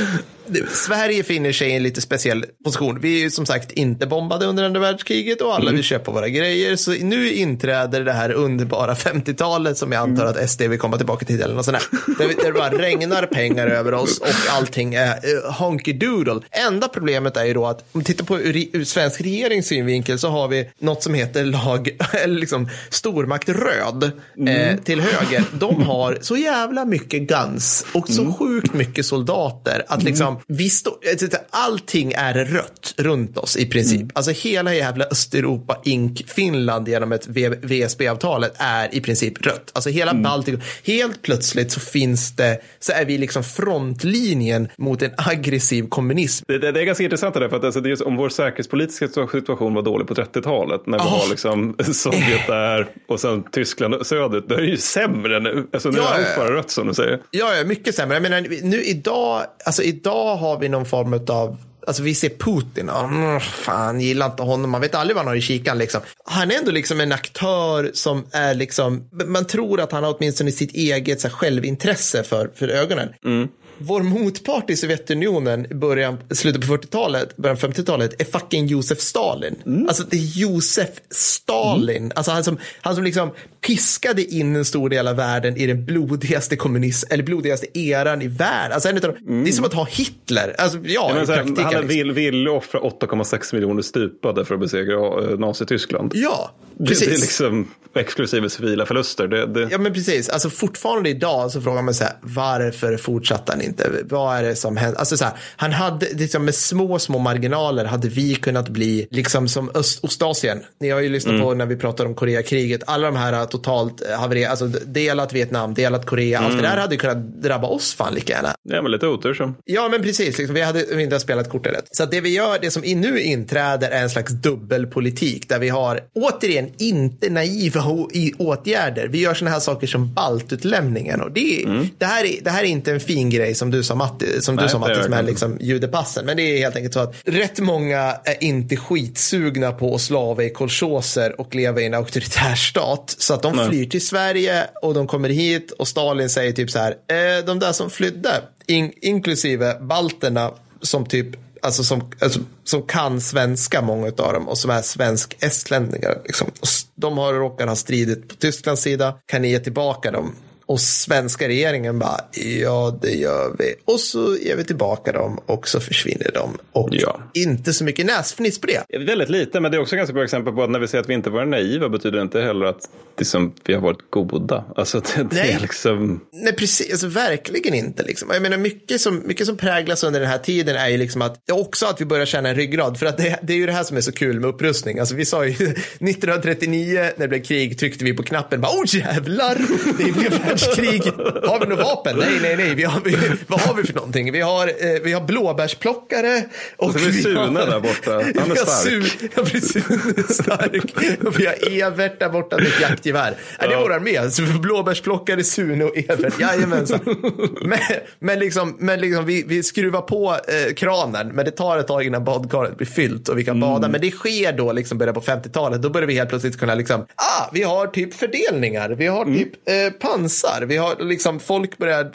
Sverige finner sig i en lite speciell position. Vi är ju som sagt inte bombade under andra världskriget och alla vill köpa våra grejer. Så nu inträder det här underbara 50-talet som jag antar att SD vill komma tillbaka till. Eller något sånt där. Det bara regnar pengar över oss och allting är uh, honky doodle. Enda problemet är ju då att om vi tittar på ur, ur svensk regerings synvinkel så har vi något som heter lag, eller liksom stormakt röd eh, till höger. De har så jävla mycket guns och så sjukt mycket soldater att liksom vi alltså, allting är rött runt oss i princip. Alltså hela jävla Östeuropa, Inc. Finland genom ett VSB-avtalet är i princip rött. Alltså hela Baltikum. Helt plötsligt så finns det, så är vi liksom frontlinjen mot en aggressiv kommunism. Det, det, det är ganska intressant det där, för att alltså, det är just, om vår säkerhetspolitiska situation var dålig på 30-talet när vi Oh. har liksom Sovjet där och sen Tyskland söderut, då är det ju sämre nu. Alltså nu Ja, är allt bara rött som du säger. Ja, ja, mycket sämre. Jag menar, nu idag, alltså idag Idag har vi någon form av Alltså vi ser Putin, oh, fan gillar inte honom, man vet aldrig vad han har i kikan liksom. Han är ändå liksom en aktör som är liksom, man tror att han har åtminstone sitt eget så här, självintresse för, för ögonen. Mm. Vår motpart i Sovjetunionen i början, slutet på 40-talet, början på 50-talet är fucking Josef Stalin. Alltså det är Josef Stalin. Alltså han som, han som liksom piskade in en stor del av världen i den blodigaste kommunism, eller blodigaste eran i världen. Alltså en utav de, Det är som att ha Hitler. Alltså, ja, Ja, praktiken. han liksom. vill, vill offra 8,6 miljoner stupade för att besegra eh, Nazityskland. Ja, Det, precis. det är liksom exklusive civila förluster. Det, det, Ja men precis, alltså fortfarande idag så frågar man sig varför fortsatte han inte? Vad är det som hände? Alltså så här, han hade liksom med små, små marginaler hade vi kunnat bli liksom som Öst, Ostasien. Ni har ju lyssnat på när vi pratar om Koreakriget. Alla de här totalt haverier, alltså delat Vietnam, delat Korea, allt det där hade kunnat drabba oss fan lika gärna. ja, men lite otur så. Ja, men precis. Liksom, vi hade inte spelat kortet rätt. Så det vi gör, det som nu inträder är en slags dubbelpolitik där vi har återigen inte naiva åtgärder. Vi gör sådana här saker som baltutlämningen och det, är- det, här är, det här är inte en fin grej som du sa Matti, som du Nej, sa det är Matti som är verkligen liksom judepassen. Men det är helt enkelt så att rätt många är inte skitsugna på att slava i kolchoser och leva i en auktoritär stat. Så att de flyr till Sverige och de kommer hit och Stalin säger typ så här, eh, de där som flydde, in, inklusive balterna som typ Alltså som, alltså, som kan svenska, många av dem, och som är svensk-estlänningar. Liksom. De har råkat ha stridit på Tysklands sida. Kan ni ge tillbaka dem? Och svenska regeringen bara, ja det gör vi. Och så ger vi tillbaka dem och så försvinner de. Och Ja. inte så mycket näsfniss på det. Väldigt lite, men det är också ganska bra exempel på att när vi säger att vi inte var naiva betyder det inte heller att liksom, vi har varit goda. Alltså det, det Nej. är liksom... Nej, precis. Alltså, verkligen inte. Liksom. Jag menar, mycket som, mycket som präglas under den här tiden är ju liksom att, också att vi börjar känna en ryggrad. För att det, det är ju det här som är så kul med upprustning. Alltså, vi sa ju 1939 när det blev krig tryckte vi på knappen. Bara, oh jävlar, det blev världskrig. Har vi något vapen? Nej, nej, nej. Vi har, vi, vad har vi för någonting? Vi har, eh, vi har blåbärsplockare. Och så har vi vi Sune har- där borta. Han är stark. Ja, precis. stark. Och vi har Evert där borta med ett jaktgevär. Är det Ja. vår armé? Så blåbärsplockare, Sune och Evert. Jajamensan. men, men, liksom, men liksom, vi, vi skruvar på eh, kranen, men det tar ett tag innan badkaret blir fyllt och vi kan bada. Men det sker då, liksom, börjar på 50-talet. Då börjar vi helt plötsligt kunna, liksom, ah, vi har typ fördelningar, vi har typ eh, pansar, vi har liksom, folk börjar,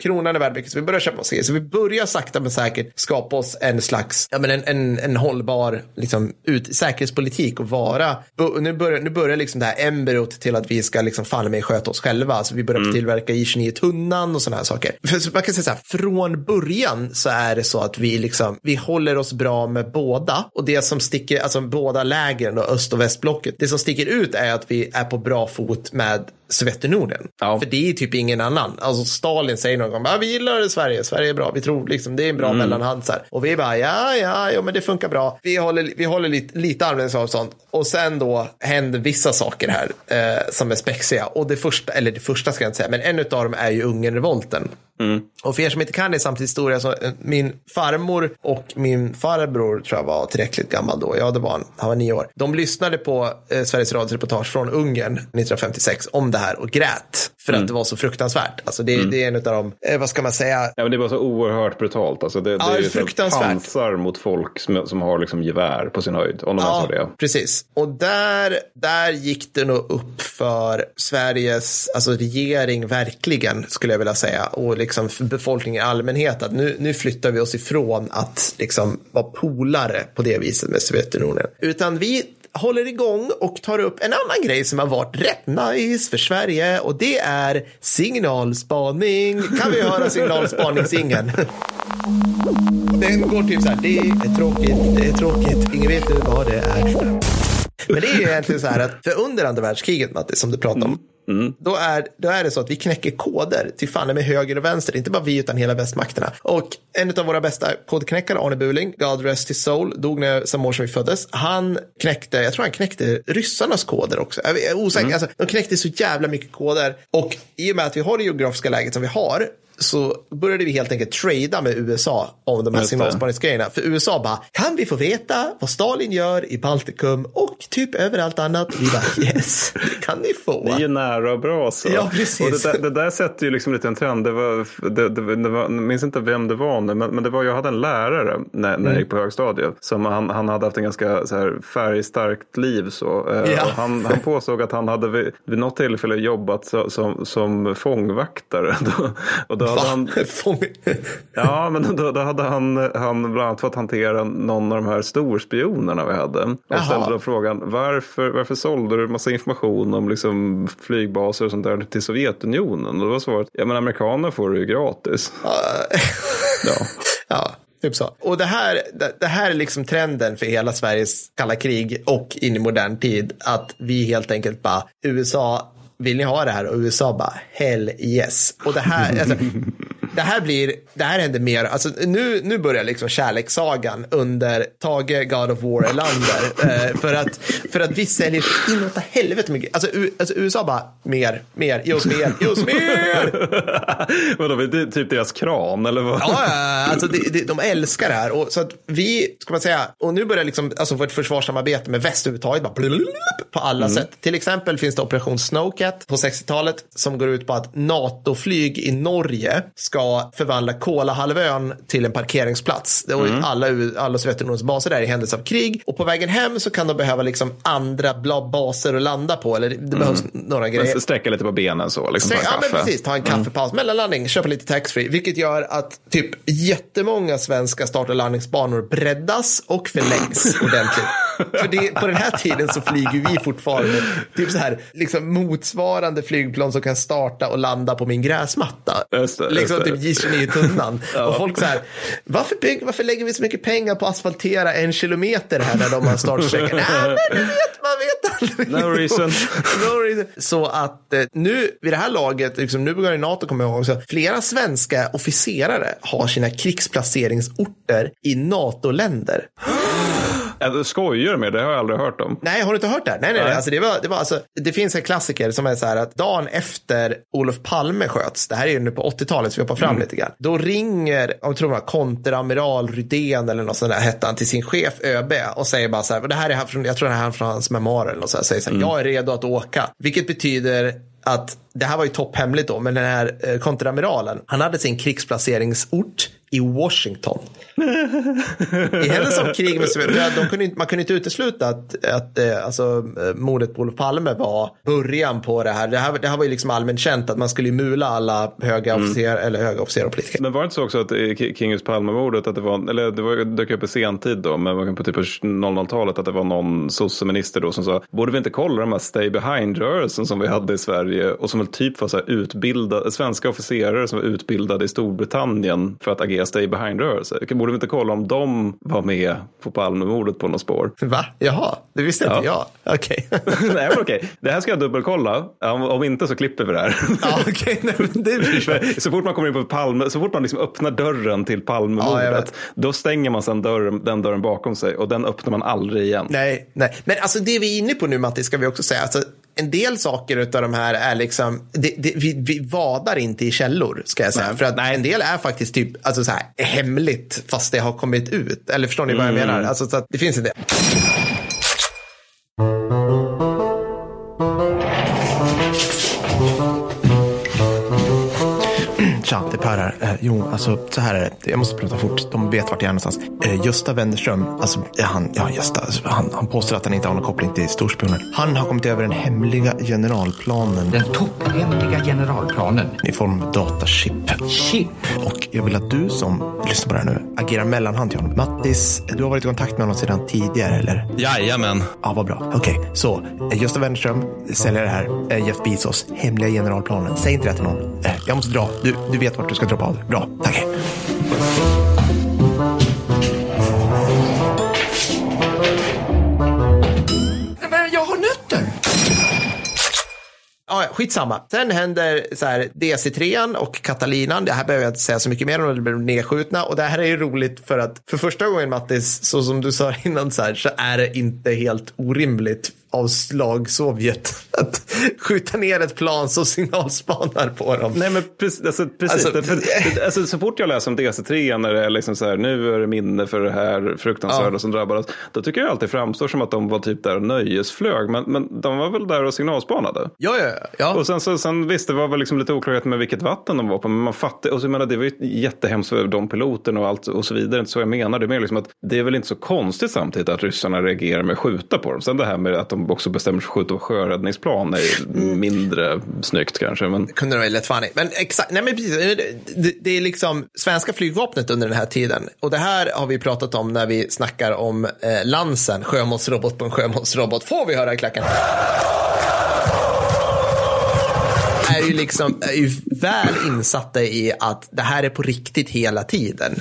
kronan är värd mycket, så vi börjar köpa oss. Så vi börjar sakta men säkert skapa oss en slags, ja men en, en, en hållbar, liksom, ut, säkerhetspolitik och vara, nu börjar, nu börjar liksom det här embryot till att vi ska liksom fan med sköta oss själva. Alltså vi börjar tillverka I-29 tunnan och sådana här saker. För, så man kan säga så här, från början så är det så att vi liksom, vi håller oss bra med båda och det som sticker, alltså båda lägren och öst och västblocket, det som sticker ut är att vi är på bra fot med Sovjetunionen. Ja. För det är typ ingen annan. Alltså Stalin säger någon gång, ah, vi gillar Sverige, Sverige är bra, vi tror liksom det är en bra mellanhand så här. Och vi bara, ja, ja, ja, men det funkar bra. Vi håller, vi håller lite, lite armlängdsavstånd. Och sen då händer vissa saker här eh, som är spexiga. Och det första, eller det första ska jag inte säga, men en av dem är ju Ungernrevolten. Och för er som inte kan det samtidshistoria, så eh, min farmor och min farbror tror jag var tillräckligt gammal då. Ja, det var han. Han var nio år. De lyssnade på eh, Sveriges Radios reportage från Ungern 1956 om det här och grät. för att det var så fruktansvärt. Alltså det, det är en av de, eh, vad ska man säga, Ja, men det var så oerhört brutalt. Alltså det, Ja, det det är fruktansvärt. pansar mot folk som, som har liksom gevär på sin höjd. Om de ens har det. precis. Och där, där gick det nog upp för Sveriges alltså regering verkligen, skulle jag vilja säga, och liksom befolkningen i allmänhet, att nu, nu flyttar vi oss ifrån att liksom vara polare på det viset med Sovjetunionen. Utan vi håller igång och tar upp en annan grej som har varit rätt nice för Sverige och det är signalspaning. Kan vi höra signalspaningsingen? Den går typ så här, det är tråkigt, det är tråkigt, ingen vet vad det är. Men det är ju egentligen så här att för under andra världskriget, Matti, som du pratade om, då, är, då är det så att vi knäcker koder till fan med höger och vänster, inte bara vi utan hela västmakterna. Och en av våra bästa kodknäckare, Arne Buling, God rest his soul, dog när samma år som vi föddes. Han knäckte, jag tror han knäckte ryssarnas koder också. Jag är osäker, alltså, de knäckte så jävla mycket koder. Och i och med att vi har det geografiska läget som vi har, så började vi helt enkelt trada med USA om de här signalspaningsgrejerna. För USA bara, kan vi få veta vad Stalin gör i Baltikum och typ överallt annat? Vi bara, yes, det kan ni få. Det är ju nära och bra så. Ja, precis. Och det, där, det där sätter ju liksom lite en trend. Det var, det, det, det var, jag minns inte vem det var nu, men, men det var, jag hade en lärare när, när jag gick på högstadiet. Som han, han hade haft en ganska så här, färgstarkt liv. Så. Eh, Ja. Han, han påstod att han hade vid, vid något tillfälle jobbat så, som, som fångvaktare. Och då Va? han, Ja, men då, då hade han, han bland annat fått hantera någon av de här storspionerna vi hade. Och Jaha. ställde då frågan, varför, varför sålde du massa information om liksom flygbaser och sånt där till Sovjetunionen? Och då var svaret, ja men amerikaner får det ju gratis. Ja. Ja, typ. Och det här, det här är liksom trenden för hela Sveriges kalla krig och in i modern tid. Att vi helt enkelt bara, USA, vill ni ha det här? Och USA bara, hell yes. Och det här, alltså, det här blir, det här händer mer, alltså nu, nu börjar liksom kärlekssagan under Tage God of War Erlander. Eh, för, att, för att vi säljer inåt helvete mycket. Alltså, U, alltså USA bara, mer, mer, ge oss mer, ge oss mer. Vadå, det är typ deras kran eller vad? Ja, alltså det, det, de älskar det här. Och, så att vi, ska man säga, och nu börjar liksom, alltså vårt försvarssamarbete med väst överhuvudtaget bara blululup på alla sätt. Till exempel finns det Operation Snowcat på 60-talet som går ut på att NATO-flyg i Norge ska förvandla Kolahalvön till en parkeringsplats. Och alla, alla Sovjetunionens baser där i händelse av krig. Och på vägen hem så kan de behöva liksom andra baser att landa på. Eller det behövs några grejer. Men Sträcka lite på benen så, liksom en Ja, men precis. Ta en kaffepaus, mellanlandning, köpa lite taxfree. Vilket gör att typ jättemånga svenska start och landningsbanor breddas och förlängs ordentligt. För det, på den här tiden så flyger vi fortfarande typ så här, liksom motsvarande flygplan som kan starta och landa på min gräsmatta. Just det, liksom det. typ J29-tunnan. Och folk så här, varför, bygg, varför lägger vi så mycket pengar på att asfaltera en kilometer här när de har startsträckan? Nej, men vet, man vet aldrig. No reason. No reason. Så att eh, nu vid det här laget, liksom, nu börjar NATO komma ihåg, så flera svenska officerare har sina krigsplaceringsorter i NATO-länder. Ja, du skojar med det, har jag aldrig hört om. Nej, har du inte hört det? Nej, nej, nej. Alltså, det, var, det, var alltså, det finns en klassiker som är så här att dagen efter Olof Palme sköts, det här är ju nu på 80-talet så vi hoppar fram lite grann, då ringer, jag tror det var konteramiral Rydén eller något sånt där hette han till sin chef ÖB och säger bara så här, det här är från, jag tror det här är från hans memoarer eller något så här, säger så här, jag är redo att åka, vilket betyder att det här var ju topphemligt då, men den här eh, konteramiralen, han hade sin krigsplaceringsort i Washington. I händelse av krig med Sovjet, kunde inte, man kunde inte utesluta att, att eh, alltså, eh, mordet på Olof Palme var början på det här. Det här, det här var ju liksom allmänt känt att man skulle mula alla höga Mm. officerare eller höga officerare och politiker. Men var det inte så också att K- Kingus Palmemordet, att det var, eller det var, dök upp i sentid då, men på typ 00-talet, att det var någon sosseminister då som sa, borde vi inte kolla de här stay behind-rörelsen som vi hade i Sverige och som väl typ var så här utbildade, svenska officerare som var utbildade i Storbritannien för att agera stay behind-rörelse. Borde vi inte kolla om de var med på Palmemordet på något spår? Va? Jaha, det visste inte Ja. jag. Okej. Nej men okej, det här ska jag dubbelkolla. Om, om inte så klipper vi det här. ja. Nej, det För Så fort man kommer in på Palme, så fort man liksom öppnar dörren till Ja, Palmemordet, vet. då stänger man sen dörren, den dörren bakom sig och den öppnar man aldrig igen. Nej, nej. Men alltså det vi är inne på nu Matti ska vi också säga. Alltså, en del saker av de här är liksom, det, det, vi, vi vadar inte i källor ska jag säga. Nej. För att en del är faktiskt typ alltså så här, hemligt fast det har kommit ut. Eller förstår ni vad jag Mm. menar? Alltså, så att det finns en tja, det är Per här. Eh, jo, alltså så här är det. Jag måste prata fort. De vet vart jag är någonstans. Eh, Gösta Wennerström, alltså han, ja, Gösta, alltså, han, han påstår att han inte har någon koppling till storspionen. Han har kommit över den hemliga generalplanen Den topphemliga generalplanen. i form av datachip. Chip. Och jag vill att du som lyssnar på det här nu agerar mellanhand till honom. Mattis, du har varit i kontakt med honom sedan tidigare, eller? Jajamän. Ja, vad bra. Okej, så eh, Gösta Wennerström säljer det här. Jeff Bezos, hemliga generalplanen. Säg inte det till någon. Jag måste dra. Du, du vet vart du ska droppa av. Bra, tack. Jag har nötter. Ja, skitsamma. Sen händer så här DC3 och Katalinan. Det här behöver jag inte säga så mycket mer om. Det blir nedskjutna. Och det här är ju roligt för att för första gången Mattis, så som du sa innan så här, så är det inte helt orimligt av slag Sovjet att skjuta ner ett plan som signalspanar på dem. Nej men precis, alltså, precis. Alltså- För, alltså, så fort jag läser om DC3 när det är liksom så här, nu är det minne för det här fruktansvärda Ja. som drabbade oss. Då tycker jag alltid framstår som att de var typ där och nöjesflög. Men, men de var väl där och signalspanade. Ja, ja, ja. Och sen, så, sen visst, det var väl liksom lite oklarhet med vilket vatten de var på. Men man fattar, och så, jag menar, det var ju jättehemskt för de piloterna och allt och så vidare. Inte så jag menar. Det är mer liksom att det är väl inte så konstigt samtidigt att ryssarna reagerar med att skjuta på dem. Sen det här med att de också bestämmer sig för att skjuta på sjöräddningsplan är ju mindre snyggt kanske. Men kunde det vara lätt funny. Men exakt, nej men precis. Det, det, det är liksom svenska flygvapnet under den här tiden. Och det här har vi pratat om när vi snackar om eh, Lansen, sjömålsrobot på en sjömålsrobot. Får vi höra i klacken? Är ju liksom är ju väl insatta i att det här är på riktigt hela tiden.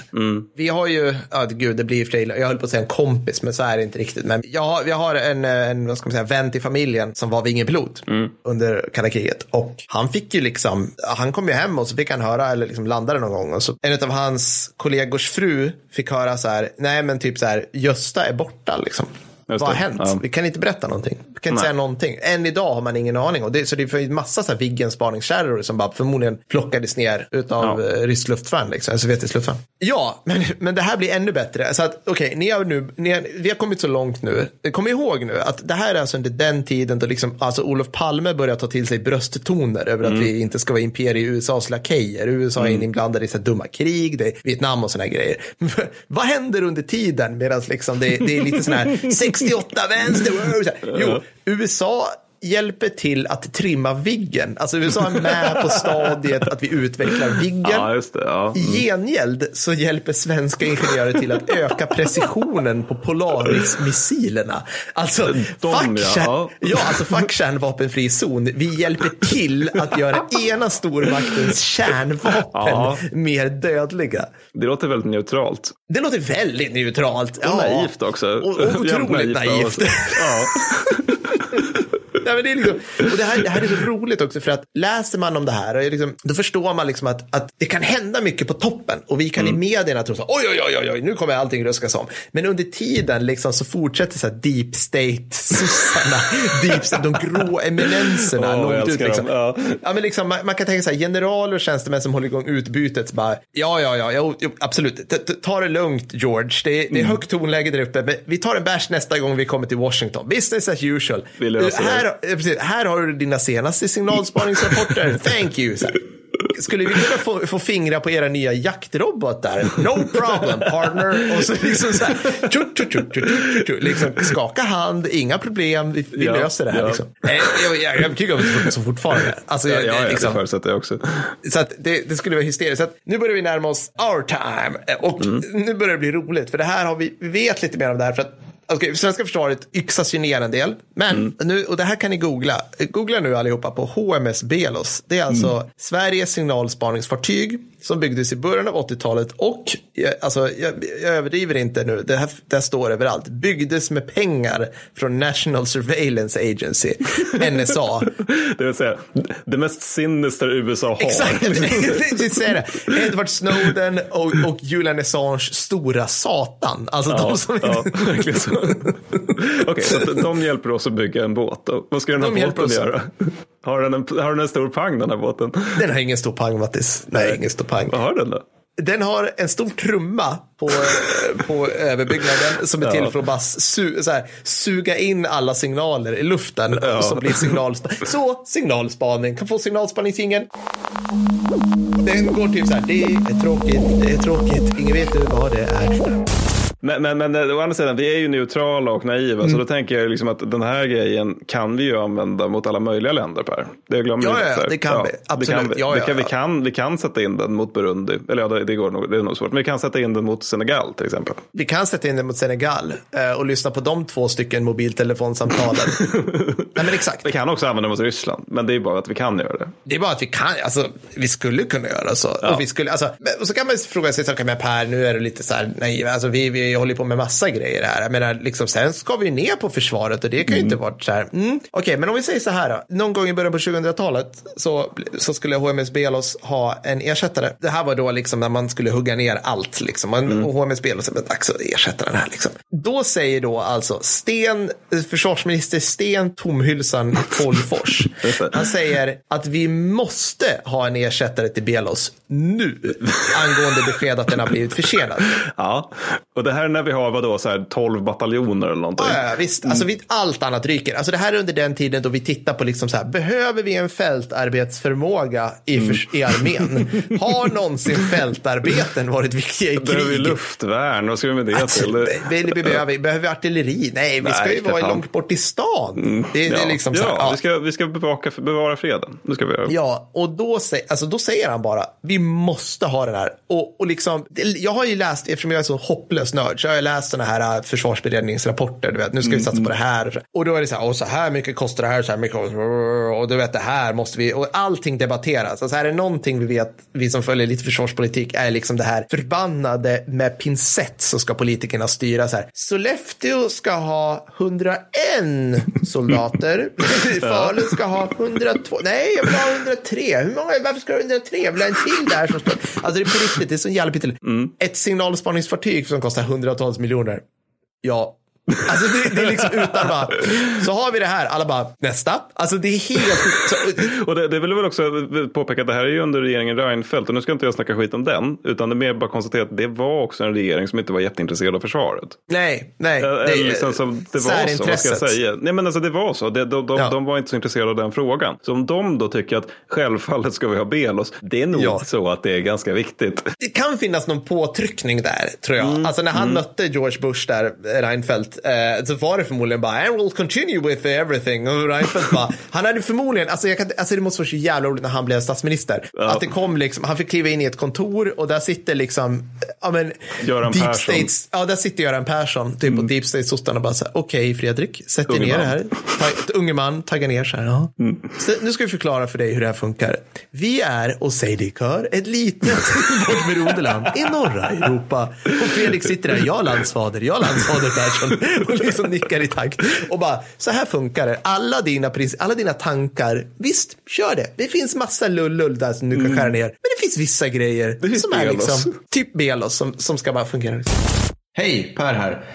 Vi har ju, ja gud det blir ju fler, jag höll på att säga en kompis men så är det inte riktigt. Men jag har, jag har en, en vad ska man säga, vän till familjen som var vingepilot under kalla kriget. Och han fick ju liksom, han kom ju hem och så fick han höra, eller liksom landade någon gång. Och så en av hans kollegors fru fick höra så här, nej men typ så här, Gösta är borta liksom. Vad har hänt? ja. Vi kan inte berätta någonting. Vi kan inte Nej. säga någonting. Än idag har man ingen aning. Och det, så det är en massa så här Viggen spaningskärror som bara förmodligen plockades ner utav Ja. ja. ryskt luftvärn, liksom, en sovjetisk luftvärn. Ja, men, men det här blir ännu bättre. Så att, okej, ni har nu, ni har, vi har kommit så långt nu. Kom ihåg nu att det här är alltså under den tiden då liksom, alltså Olof Palme börjar ta till sig brösttoner över att vi inte ska vara imperier i USAs lakejer. USA är inblandade i så dumma krig, det är Vietnam och såna här grejer. Vad händer under tiden medan liksom det, det är lite sån här 68 vänster. Jo, USA hjälper till att trimma Viggen. Alltså USA är med på stadiet att vi utvecklar Viggen. ja, det. Ja. I gengäld så hjälper svenska ingenjörer till att öka precisionen på Polaris-missilerna. Alltså, De, ja. Ja. alltså fuck kärnvapenfri zon. Vi hjälper till att göra ena stormaktens kärnvapen Ja. mer dödliga. Det låter väldigt neutralt. Det låter väldigt neutralt. Och naivt också. Och, och otroligt naivt. Ja. Nej, men det, är liksom, och det, här, det här är så roligt också för att läser man om det här och liksom, då förstår man liksom att, att det kan hända mycket på toppen och vi kan i medierna tro så här, oj, oj, oj, oj, nu kommer allting ruskas om. Men under tiden liksom så fortsätter så här deep state-sossarna, deep state, de grå eminenserna jag långt ut. Liksom. Ja. Ja, men liksom, man, man kan tänka så här, generaler och tjänstemän som håller igång utbytet, så bara, ja, ja, ja, jo, absolut, T- t- ta det lugnt George, det är, Mm. det är högt tonläge där uppe, men vi tar en bärs nästa gång vi kommer till Washington, business as usual. Här, precis, här har du dina senaste signalspaningsrapporter, thank you. Så. Skulle vi kunna få, få fingra på era nya jaktrobotar? No problem partner. Och så liksom så här, tju, tju, tju, tju, tju, liksom skaka hand, inga problem, vi, vi Ja, löser det här. ja. Liksom. Eh, Jag, jag övertygad om att det funkar så fortfarande. Alltså, Ja, jag- ja, liksom, det förutsätter jag också. så att det, det skulle vara hysteriskt. Så att nu börjar vi närma oss our time. Eh, Och nu börjar det bli roligt. För det här har vi, vi vet lite mer om det här. För att okay, svenska försvaret yxas ju ner en del. Men nu, och det här kan ni googla. Googla nu allihopa på HMS Belos. Det är alltså Sveriges signalspaningsfartyg som byggdes i början av 80-talet och, eh, alltså, jag, jag överdriver inte nu, det här, det här står överallt, byggdes med pengar från National Surveillance Agency, NSA. Det vill säga, det mest sinister USA har. Exakt, jag säger det. Edward Snowden och, och Julian Assange stora satan. Alltså de som... Ja, verkligen så. Okej, så att de hjälper oss att bygga en båt. Vad ska den här De båten oss. göra? Har den, en, har den en stor pang den här båten? Den har ingen stor pang, Mattis. Nej, ingen stor pang. Vad har den då? Den har en stor trumma på, på överbyggnaden som är till Ja. för att bara su, här, suga in alla signaler i luften. Ja. Så blir signalspaning. Så, signalspaning. Kan få signalspaningsingen. Den går typ så här, det är tråkigt, det är tråkigt, ingen vet vad det är. Men, men, men eh, å andra sidan, vi är ju neutrala och naiva, Mm. så då tänker jag liksom att den här grejen kan vi ju använda mot alla möjliga länder, Per. Det glömmer Ja, vi ja, ja, det kan vi. Det Absolut. kan vi. Ja, det ja, kan, vi, ja. kan, vi kan sätta in den mot Burundi, eller ja, det, det, går nog, det är nog svårt, men vi kan sätta in den mot Senegal till exempel. Vi kan sätta in det mot Senegal eh, och lyssna på de två stycken mobiltelefonsamtalen. Nej men exakt. Vi kan också använda den mot Ryssland, men det är bara att vi kan göra det. Det är bara att vi kan, alltså vi skulle kunna göra så. Och, vi skulle, alltså, och så kan man fråga sig, så, okay, men Per, nu är det lite så här naiv, alltså vi, vi håller på med massa grejer här. Jag menar, liksom, sen ska vi ner på försvaret och det kan ju inte vara så här, mm. okej, men om vi säger så här då, någon gång i början på 2000-talet så, så skulle HMS Belos ha en ersättare. Det här var då liksom när man skulle hugga ner allt, liksom. Man, och HMS Belos, men dags att ersätta den här liksom. Då säger då alltså Sten, försvarsminister Sten Tomhylsan det. han säger att vi måste ha en ersättare till Belos nu angående besked att den har blivit försenad. Ja, och det här är när vi har vadå, så här 12 bataljoner eller någonting. Ja, ja, visst, alltså vi, allt annat ryker. Alltså det här är under den tiden då vi tittar på liksom så här, behöver vi en fältarbetsförmåga i, förs- i armén? Har någonsin fältarbeten varit viktiga i Behöver vi krig? luftvärn? Vad ska vi med det Alltså, till? vi, vi, behöver, vi behöver artilleri? Nej, vi ska ju vara fan. långt bort i stan. Det, det är liksom så här, ja, vi ska, vi ska bevaka, bevara freden. Det ska vi göra. Ja, och då, alltså, då säger han bara, vi måste ha den här. Och, och liksom, det- jag har ju läst, eftersom jag är så hopplös nörd, så har jag läst sådana här äh, försvarsberedningsrapporter. Du vet, nu ska vi satsa på det här. Och då är det så här, och så här mycket kostar det här, så här mycket, och du vet, det här måste vi, och allting debatteras. Alltså, är det någonting vi vet, vi som följer lite försvarspolitik, är liksom det här förbannade med pincett så ska politikerna styra så här. Sollefteå ska ha 101 soldater. Falun ska ha 102. Nej, jag vill ha 103. Hur många? Varför ska du ha 103? Jag vill ha en till där som står. Alltså det är på riktigt, det är så jävla pyttelite. Ett signalspaningsfartyg som kostar hundratals miljoner. Ja. Alltså det, det är liksom utan bara, så har vi det här, alla bara nästa. Alltså det är helt, så, Och det, det vill jag väl också påpeka att det här är ju under regeringen Reinfeldt och nu ska inte jag snacka skit om den utan det är mer bara konstatera att det var också en regering som inte var jätteintresserad av försvaret. nej, nej. Det eller är liksom som det var så, vad ska jag säga? Nej men alltså det var så, det, de, de, Ja. de var inte så intresserade av den frågan. Så om de då tycker att självfallet ska vi ha Belos, det är nog Ja. så att det är ganska viktigt. det kan finnas någon påtryckning där, tror jag. Alltså när han mötte George Bush där, eh, Reinfeldt, eh, så var det förmodligen bara, I will continue with everything. Och Reinfeldt bara, han hade förmodligen, alltså, jag kan, alltså det måste vara så jävla roligt när han blev statsminister. Att det kom liksom, han fick kliva in i ett kontor och där sitter liksom, ja men, Göran Deep Persson. States, ja där sitter Göran Persson, typ, och Deep State-sossarna bara så här, okej Fredrik, sätt dig ner man. här. Ta, unge man, tagga ner så här. Ja. Så, nu ska vi förklara för dig hur det här funkar. Vi är, och säg det i kör, ett litet bortberoende land i norra Europa. Och Fredrik sitter där, jag landsfader, jag landsfader Persson. Och liksom nickar i takt. Och bara, så här funkar det. Alla dina, alla dina tankar, visst, kör det. Det finns massa lullull där som du kan skära ner. Men det finns vissa grejer finns som är Belos. liksom, typ Belos, som, som ska bara fungera. Hej, Per här.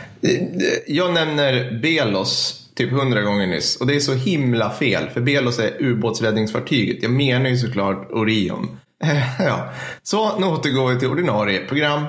Jag nämner Belos typ hundra gånger nyss och det är så himla fel för Belos är ubåtsräddningsfartyget. Jag menar ju såklart Orion. Ja, så nu återgår vi till ordinarie program.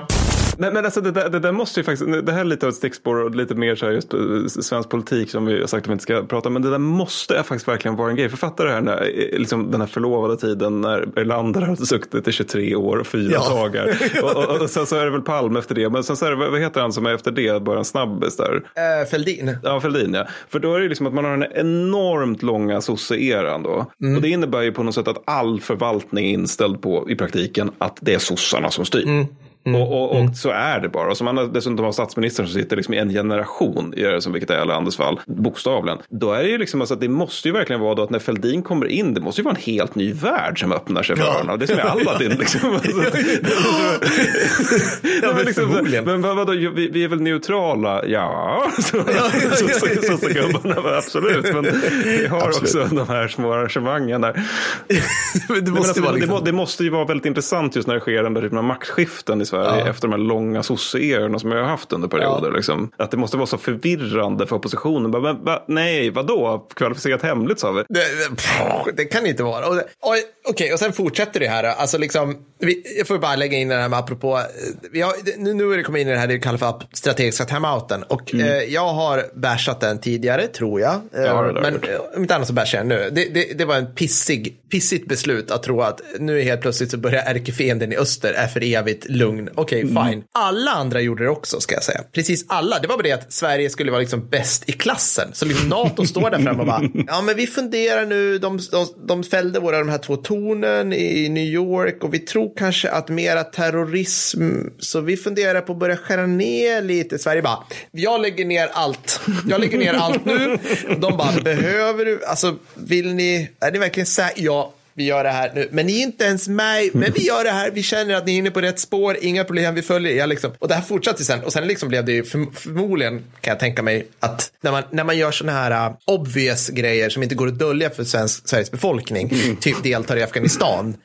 Men, men alltså det, där, det där måste ju faktiskt, det här är lite av ett stickspår och lite mer så här just eh, svensk politik som vi har sagt att vi inte ska prata om. Men det där måste faktiskt verkligen vara en grej. Författa det här när, eh, liksom den här förlovade tiden när Erlander hade suttit i 23 år och fyra Ja. dagar. Och, och, och sen så är det väl Palme efter det. Men sen så är det, vad heter han som är efter det, bara en snabbis där? Eh, Fälldin. Ja, Fälldin ja. För då är det liksom att man har den enormt långa sosse-eran då. Och det innebär ju på något sätt att all förvaltning är inställd på i praktiken att det är sossarna som styr. Och, och, och så är det bara. Och som man har- dessutom har statsministern som sitter liksom i en generation, i det som vilket är Erlanders fall, bokstavligen. Då är det ju liksom alltså att det måste ju verkligen vara då att när Fälldin kommer in, det måste ju vara en helt ny värld som öppnar sig för Ja. honom. Det är som i Aladdin liksom. Ja, men liksom, men vadå, vi, vi är väl neutrala? Ja, så, så, så, så, så gubbarna, absolut. Men vi har Absolut. också de här små arrangemangen där. det Men måste alltså, vara liksom... det måste ju vara väldigt intressant just när det sker den där typen av maktskiften Sverige Ja. efter de här långa sosseerna som jag har haft under perioder. Liksom. Att det måste vara så förvirrande för oppositionen. Bara, men, va, nej, vadå? Kvalificerat hemligt sa vi. Det, det, pff, det kan inte vara. Och, det- och, Okej, och sen fortsätter det här. Alltså liksom, vi, jag får bara lägga in det här med apropå, eh, vi har, nu, nu är det kommit in i det här det vi kallar för strategiska timeouten. Och eh, jag har bashat den tidigare, tror jag. Eh, Mm. Ja, det du men eh, om inte annat så bashar jag den nu. Det, det, det var en pissig, pissigt beslut att tro att nu helt plötsligt så börjar ärkefienden i öster är för evigt lugn. Okej, Mm. fine. Alla andra gjorde det också, ska jag säga. Precis alla. Det var bara det att Sverige skulle vara liksom bäst i klassen. Så liksom NATO står där framme och bara, ja men vi funderar nu, de, de, de fällde våra de här två tornen i New York och vi tror kanske att mera terrorism, så vi funderar på att börja skära ner lite. Sverige bara, jag lägger ner allt. Jag lägger ner allt nu. De bara, behöver du, alltså vill ni, är ni verkligen säkra? Ja. Vi gör det här nu, men ni är inte ens med. Men vi gör det här, vi känner att ni är inne på rätt spår, inga problem, vi följer er. Liksom. Och det här fortsatte sen. Och sen liksom blev det ju för, förmodligen, kan jag tänka mig, att när man, när man gör sådana här uh, obvious grejer som inte går att dölja för svensk, Sveriges befolkning, typ deltar i Afghanistan,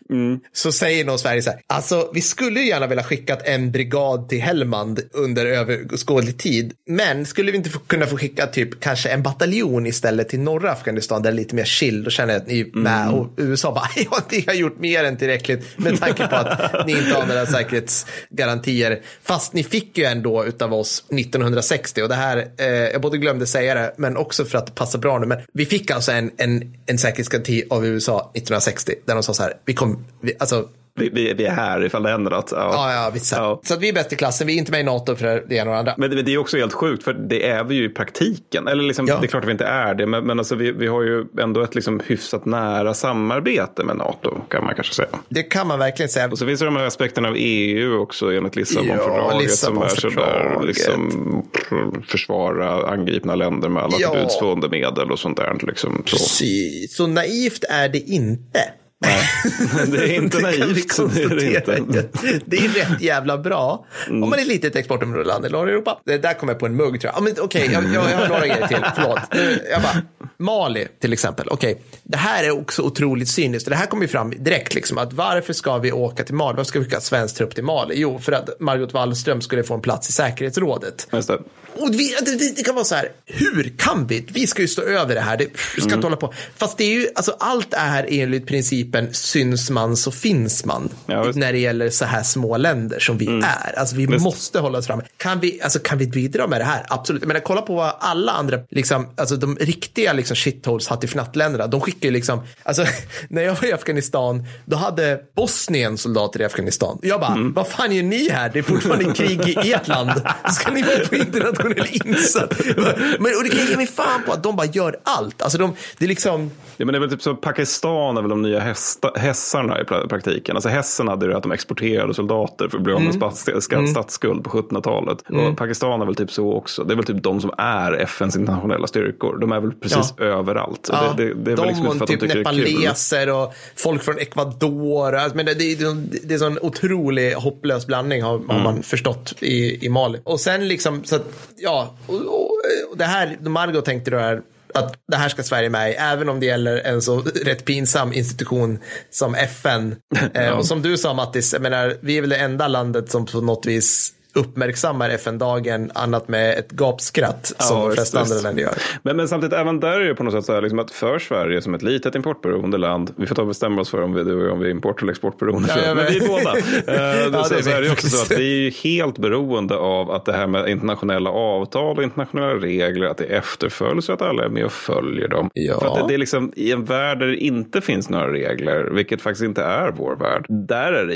så säger nog Sverige så här, alltså vi skulle ju gärna vilja skickat en brigad till Helmand under överskådlig tid, men skulle vi inte få, kunna få skicka typ kanske en bataljon istället till norra Afghanistan där det är lite mer chill, då känner jag att ni är med och USA bara, ja, ni har gjort mer än tillräckligt med tanke på att ni inte har några säkerhetsgarantier. Fast ni fick ju ändå utav oss 1960 och det här, eh, jag både glömde säga det, men också för att det passar bra nu, men vi fick alltså en, en, en säkerhetsgaranti av USA 1960 där de sa så här, vi kom, vi, alltså vi, vi, vi är här ifall det händer något. Ja. Ja, ja, visst. Ja. Så att vi är bäst i klassen. Vi är inte med i NATO för det ena och det andra. Men det, det är också helt sjukt, för det är vi ju i praktiken. Eller liksom, Ja. Det är klart att vi inte är det, men, men alltså vi, vi har ju ändå ett liksom hyfsat nära samarbete med NATO, kan man kanske säga. Det kan man verkligen säga. Och så finns det de här aspekterna av EU också enligt Lissabonfördraget som är sådär, Lissabonfördraget. liksom, försvara angripna länder med alla Ja. förbudsstående medel och sånt där. Liksom, så. Precis. Så naivt är det inte. Nej, det är inte Det naivt. Det är det inte. Det är rätt jävla bra. Om man är ett litet exportområde land i norra Europa. Det där kommer jag på en mugg tror jag. Okej, jag, jag, jag har några grejer till. Förlåt. Jag bara, Mali till exempel. Okej, det här är också otroligt cyniskt. Det här kommer ju fram direkt. Liksom, att varför ska vi åka till Mali? Varför ska vi skicka svensk trupp till Mali? Jo, för att Margot Wallström skulle få en plats i säkerhetsrådet. Just det. Och vi, det, det, kan vara så här, hur kan vi? Vi ska ju stå över det här, det, vi ska inte hålla på. Fast det är ju, alltså allt är enligt principen syns man så finns man. Ja, när det gäller så här små länder som vi är. Alltså vi Visst. måste hålla oss fram. Kan vi, alltså, kan vi bidra med det här? Absolut. Men kolla på vad alla andra, liksom, alltså de riktiga liksom, shitholes hattifnattländerna, de skickar ju liksom, alltså när jag var i Afghanistan, då hade Bosnien soldater i Afghanistan. Jag bara, vad fan gör ni här? Det är fortfarande krig i ert land. Ska ni vara på internationell insats? Men, och det kan jag ge mig fan på att de bara gör allt. Alltså de, det är liksom, Ja, men det är väl typ så Pakistan är väl de nya hästa, hässarna i pra- praktiken. Alltså hässen hade ju det att de exporterade soldater för att bli av med Mm. ska- statsskuld på 1700-talet. Och Pakistan är väl typ så också. Det är väl typ de som är FNs internationella styrkor. De är väl precis överallt. Ja, det, det, det är väl de liksom inte för och typ nepaleser och folk från Ecuador. Alltså, Men det, det, är- det är en sån otrolig hopplös blandning har, Mm. har man förstått i, i Mali. Och sen liksom, så att, ja, och, och, och det här, Margot tänkte då här, att det här ska Sverige med i, även om det gäller en så rätt pinsam institution som FN. Eh, och som du sa Mattis, jag menar, vi är väl det enda landet som på något vis uppmärksammar FN-dagen annat med ett gapskratt som de flesta andra länder gör. Men, men samtidigt, även där är det på något sätt så här, liksom att för Sverige som ett litet importberoende land, vi får ta och bestämma oss för om vi, om vi är import eller exportberoende, Ja, jag men vi är båda. Eh, Ja, så, det så är det också så att vi är helt beroende av att det här med internationella avtal och internationella regler, att det efterföljs och att alla är med och följer dem. Ja. För att det, det är liksom i en värld där det inte finns några regler, vilket faktiskt inte är vår värld, där är det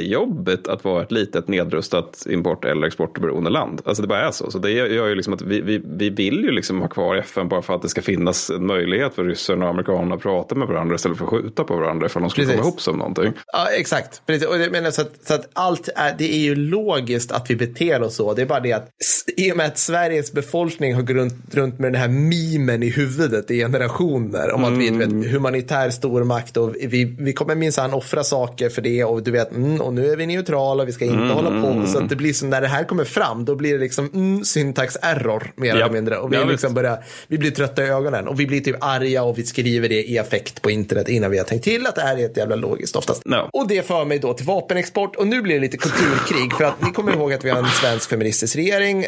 jättejobbigt att vara ett litet nedrustat import eller exportberoende land. Alltså det bara är så. Så det gör ju liksom att vi, vi, vi vill ju liksom ha kvar FN bara för att det ska finnas en möjlighet för ryssarna och amerikanerna att prata med varandra istället för att skjuta på varandra ifall de skulle Precis. komma ihop som någonting. Ja, exakt. Precis. Och jag menar så, att, så att allt är, det är ju logiskt att vi beter oss så. Det är bara det att i och med att Sveriges befolkning har gått runt, med den här mimen i huvudet i generationer om att vi är du vet, humanitär stormakt och vi, vi kommer minsann offra saker för det och du vet, mm, och nu är vi neutrala och vi ska inte Mm, hålla på. Så att det blir som när det här kommer fram, då blir det liksom mm, syntax error mer eller Ja. mindre. Och vi, Ja, liksom börjar, vi blir trötta i ögonen och vi blir typ arga och vi skriver det i affekt på internet innan vi har tänkt till att det här är ett jävla logiskt oftast. Ja. Och det för mig då till vapenexport och nu blir det lite kulturkrig för att ni kommer ihåg att vi har en svensk feministisk regering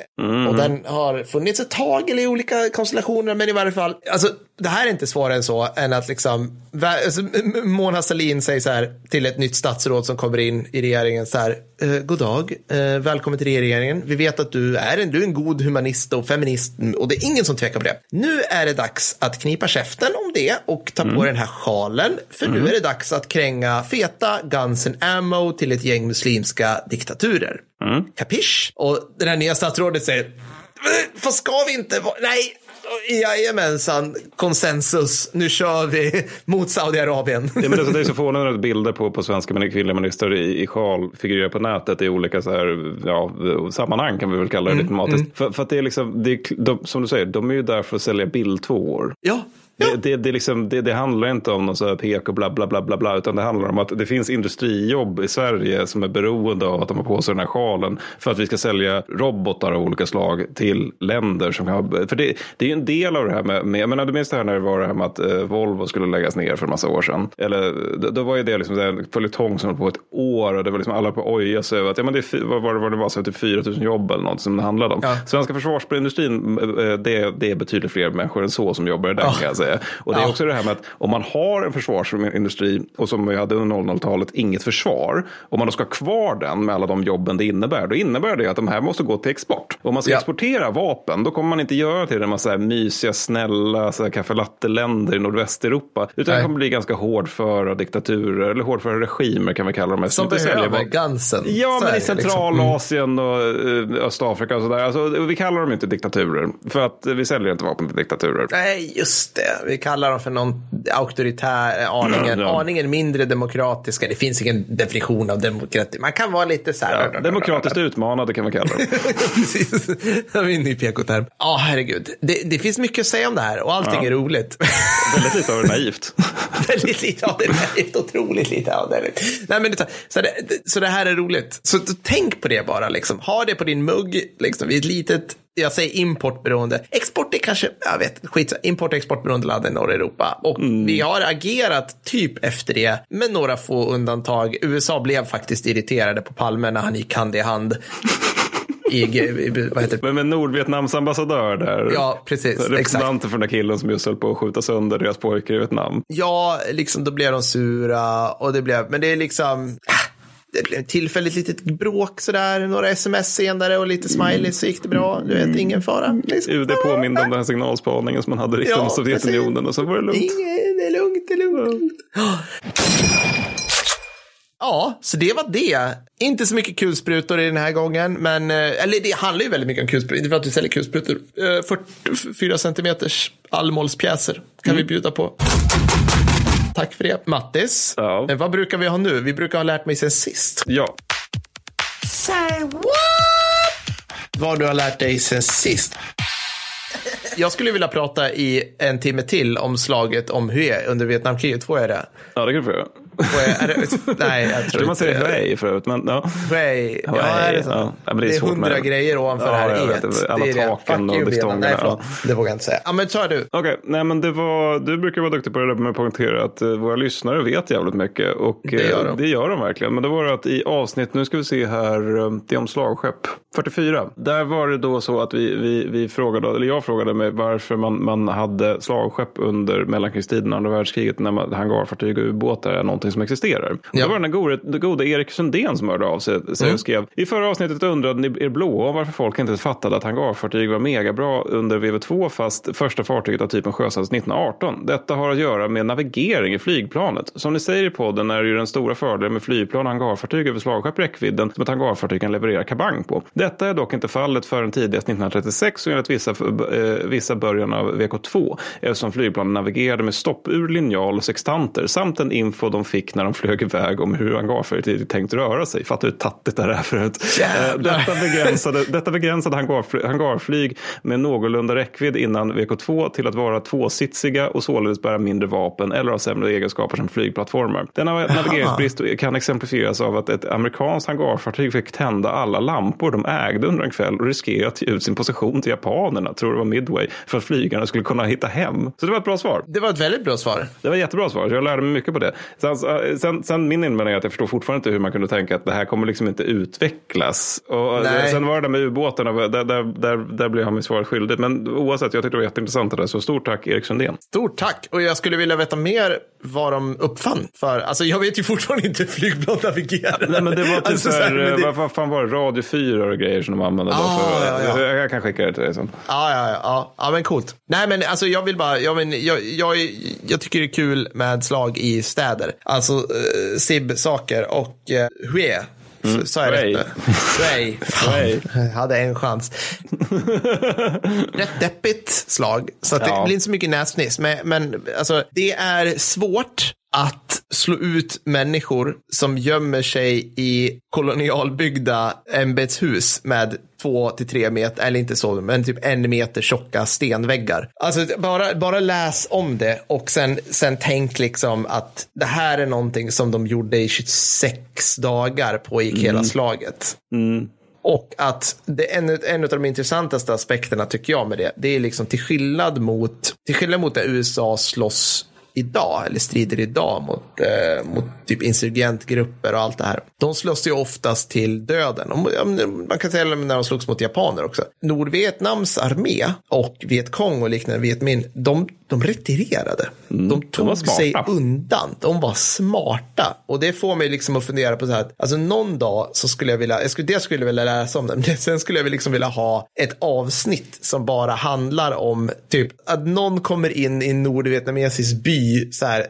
och den har funnits ett tag eller i olika konstellationer men i varje fall, alltså det här är inte svårare än så än att liksom alltså, Mona Sahlin säger så här till ett nytt statsråd som kommer in i regeringen så här, eh, god dag, eh, välkommen till regeringen. Vi vet att du är en, du är en god humanist och feminist och det är ingen som tvekar på det. Nu är det dags att knipa käften om det och ta på den här sjalen för nu är det dags att kränga feta guns and ammo till ett gäng muslimska diktaturer. Kapisch? Och det här nya statsrådet säger, vad ska vi inte nej, Jajamensan, konsensus. Nu kör vi mot Saudiarabien. Ja, men det är så förvånande att bilder på, på svenska kvinnliga ministrar i, i sjal figurerar på nätet i olika så här, ja, sammanhang kan vi väl kalla det diplomatiskt. För, för att det är liksom, det är, de, som du säger, de är ju där för att sälja bildtvåor. Ja, Det, det, det, liksom, det, handlar inte om någon så här pek och bla bla bla bla bla utan det handlar om att det finns industrijobb i Sverige som är beroende av att de har på sig den här sjalen för att vi ska sälja robotar av olika slag till länder som kan ha, för det, det är ju en del av det här med, med jag menar du minns det här när det var det här med att eh, Volvo skulle läggas ner för en massa år sedan. Eller då, var ju det liksom en följetong som höll på ett år och det var liksom alla på oja sig över att ja men det vad var det, vad det var, så typ 4 000 jobb eller något som det handlade om. Ja. Svenska försvarsindustrin, eh, det, det är betydligt fler människor än så som jobbar i den kan jag säga. Och det är Ja. också det här med att om man har en försvarsindustri och som vi hade under 00-talet inget försvar. Om man då ska ha kvar den med alla de jobben det innebär. Då innebär det att de här måste gå till export. Om man ska Ja. exportera vapen då kommer man inte göra till en massa mysiga, snälla kaffelatte-länder i nordvästeuropa. Utan Nej. det kommer bli ganska hårdföra diktaturer eller hårdföra regimer kan vi kalla dem. som behöver vapen. gansen. Ja, men i liksom. Centralasien och eh, Östafrika och sådär. Alltså, vi kallar dem inte diktaturer. För att vi säljer inte vapen till diktaturer. Nej, just det. Vi kallar dem för någon auktoritär, eh, aningen, Ja. aningen mindre demokratiska. Det finns ingen definition av demokrati. Man kan vara lite så här. Ja, demokratiskt utmanade kan vi kalla dem. Precis. Det var en ny PK-term. Ja, herregud. Det, det finns mycket att säga om det här och allting Ja. är roligt. Väldigt lite av det naivt. Väldigt lite av det är väldigt otroligt lite av det. Nej, men det, så, det, så det här är roligt. Så tänk på det bara. Liksom. Ha det på din mugg. Liksom, vid ett litet, jag säger importberoende. Export är kanske, jag vet, skit, import och exportberoende land i norra Europa. Och vi har agerat typ efter det med några få undantag. USA blev faktiskt irriterade på Palme när han gick hand i hand. I, i, vad heter det? Men Nordvietnams ambassadör där. Ja, precis. Representanter för den där killen som just höll på att skjuta sönder deras pojkar i Vietnam. Ja, liksom då blev de sura och det blev, men det är liksom, ah, det blev ett tillfälligt litet bråk sådär, några sms senare och lite smileys så gick det bra. Du vet, ingen fara. Liksom. UD påminde om den här signalspaningen som man hade riktat Ja, mot Sovjetunionen precis. och så var det lugnt. Ingen, det är lugnt, det är lugnt. Ja, så det var det. Inte så mycket kulsprutor i den här gången, men eh, eller det handlar ju väldigt mycket om kulsprutor. Inte för att vi säljer kulsprutor. Eh, 44 centimeters allmålspjäser kan vi bjuda på. Tack för det. Mattis, Ja. eh, vad brukar vi ha nu? Vi brukar ha lärt mig sen sist. Ja, Vad du har lärt dig sen sist. Jag skulle vilja prata i en timme till om slaget om Hue under Vietnamkriget. Får jag det? ja det kan du få göra. Nej, jag tror tror man inte säger hej förut. Men, ja. Way. Ja, är det så? ja. Det är hundra grejer ovanför Ja, det här vet. Alla det taken och you, distångerna, Nej, förlåt. Det vågar jag inte säga. Ja, men ta du. Okej, nej men det var, du brukar vara duktig på det där med att poängtera att eh, våra lyssnare vet jävligt mycket. Och Det gör eh, de. det gör de verkligen. Men det var att i avsnitt, nu ska vi se här, eh, det är om slagskepp 44. Där var det då så att vi, vi, vi frågade, eller jag frågade mig varför man, man hade slagskepp under mellankrigstiden, andra världskriget, när man, hangarfartyg och ubåtar är någonting som existerar. Och Ja. Då var det den gode, gode Erik Sundén som hörde av sig, sig Mm. och skrev. I förra avsnittet undrade ni er blå om varför folk inte fattade att hangarfartyg var megabra under VV2 fast första fartyget av typen sjösattes 1918. Detta har att göra med navigering i flygplanet. Som ni säger i podden är det ju den stora fördelen med flygplan och hangarfartyg över slagskepp räckvidden som ett hangarfartyg kan leverera kabang på. Detta är dock inte fallet förrän tidigast 1936 och enligt vissa, eh, vissa början av VK2 eftersom flygplanen navigerade med stoppur, linjal och sextanter samt den info de fick fick när de flög iväg om hur hangarfartyget tänkt röra sig. Fattar du hur tattigt det här är förut? Eh, Detta begränsade, detta begränsade hangarfly, hangarflyg med någorlunda räckvidd innan VK2 till att vara tvåsitsiga och således bära mindre vapen eller ha sämre egenskaper som flygplattformar. Denna navigeringsbrist kan exemplifieras av att ett amerikanskt hangarfartyg fick tända alla lampor de ägde under en kväll och riskera att ge ut sin position till japanerna, tror det var Midway, för att flygarna skulle kunna hitta hem. Så det var ett bra svar. Det var ett väldigt bra svar. Det var ett jättebra svar, så jag lärde mig mycket på det. Sen, sen, sen min invändning är att jag förstår fortfarande inte hur man kunde tänka att det här kommer liksom inte utvecklas. Och Nej. sen var det där med ubåtarna, där, där, där, där blev han mig svaret skyldig. Men oavsett, jag tyckte det var jätteintressant det där. Så stort tack Erik Sundén. Stort tack. Och jag skulle vilja veta mer vad de uppfann. För alltså, jag vet ju fortfarande inte hur flygplan navigerar. Nej, men det var typ Alltså, så här, men det- vad, fan var det, Radio 4 och grejer som de använde. då Ah, för, ja, ja. Jag, jag kan skicka det till dig sen. Ja, ja, ja, ja, ja, men coolt. Nej, men alltså jag vill bara, jag, men, jag, jag, jag tycker det är kul med slag i städer. Alltså uh, SIB-saker och uh, Hue. Mm. Sa jag rätt? nu? Jag hade en chans. Rätt deppigt slag. Så att Ja. det blir inte så mycket näsniss. Men, men alltså, det är svårt att slå ut människor som gömmer sig i kolonialbyggda ämbetshus med två till tre meter, eller inte så, men typ en meter tjocka stenväggar. Alltså bara, bara läs om det och sen, sen tänk liksom att det här är någonting som de gjorde i 26 dagar pågick hela slaget. Och att det en, en av de intressantaste aspekterna tycker jag med det, det är liksom till skillnad mot, till skillnad mot där USA slåss idag, eller strider idag mot, eh, mot typ insurgentgrupper och allt det här. De slåss ju oftast till döden. Man kan säga när de slogs mot japaner också. Nordvietnams armé och Vietkong och liknande Vietmin, de, de retirerade. de var tog smarta. sig undan. De var smarta. Och det får mig liksom att fundera på så här, att, alltså någon dag så skulle jag vilja, jag skulle, det skulle jag vilja läsa om det, men sen skulle jag liksom vilja ha ett avsnitt som bara handlar om typ att någon kommer in i en nordvietnamesisk by så här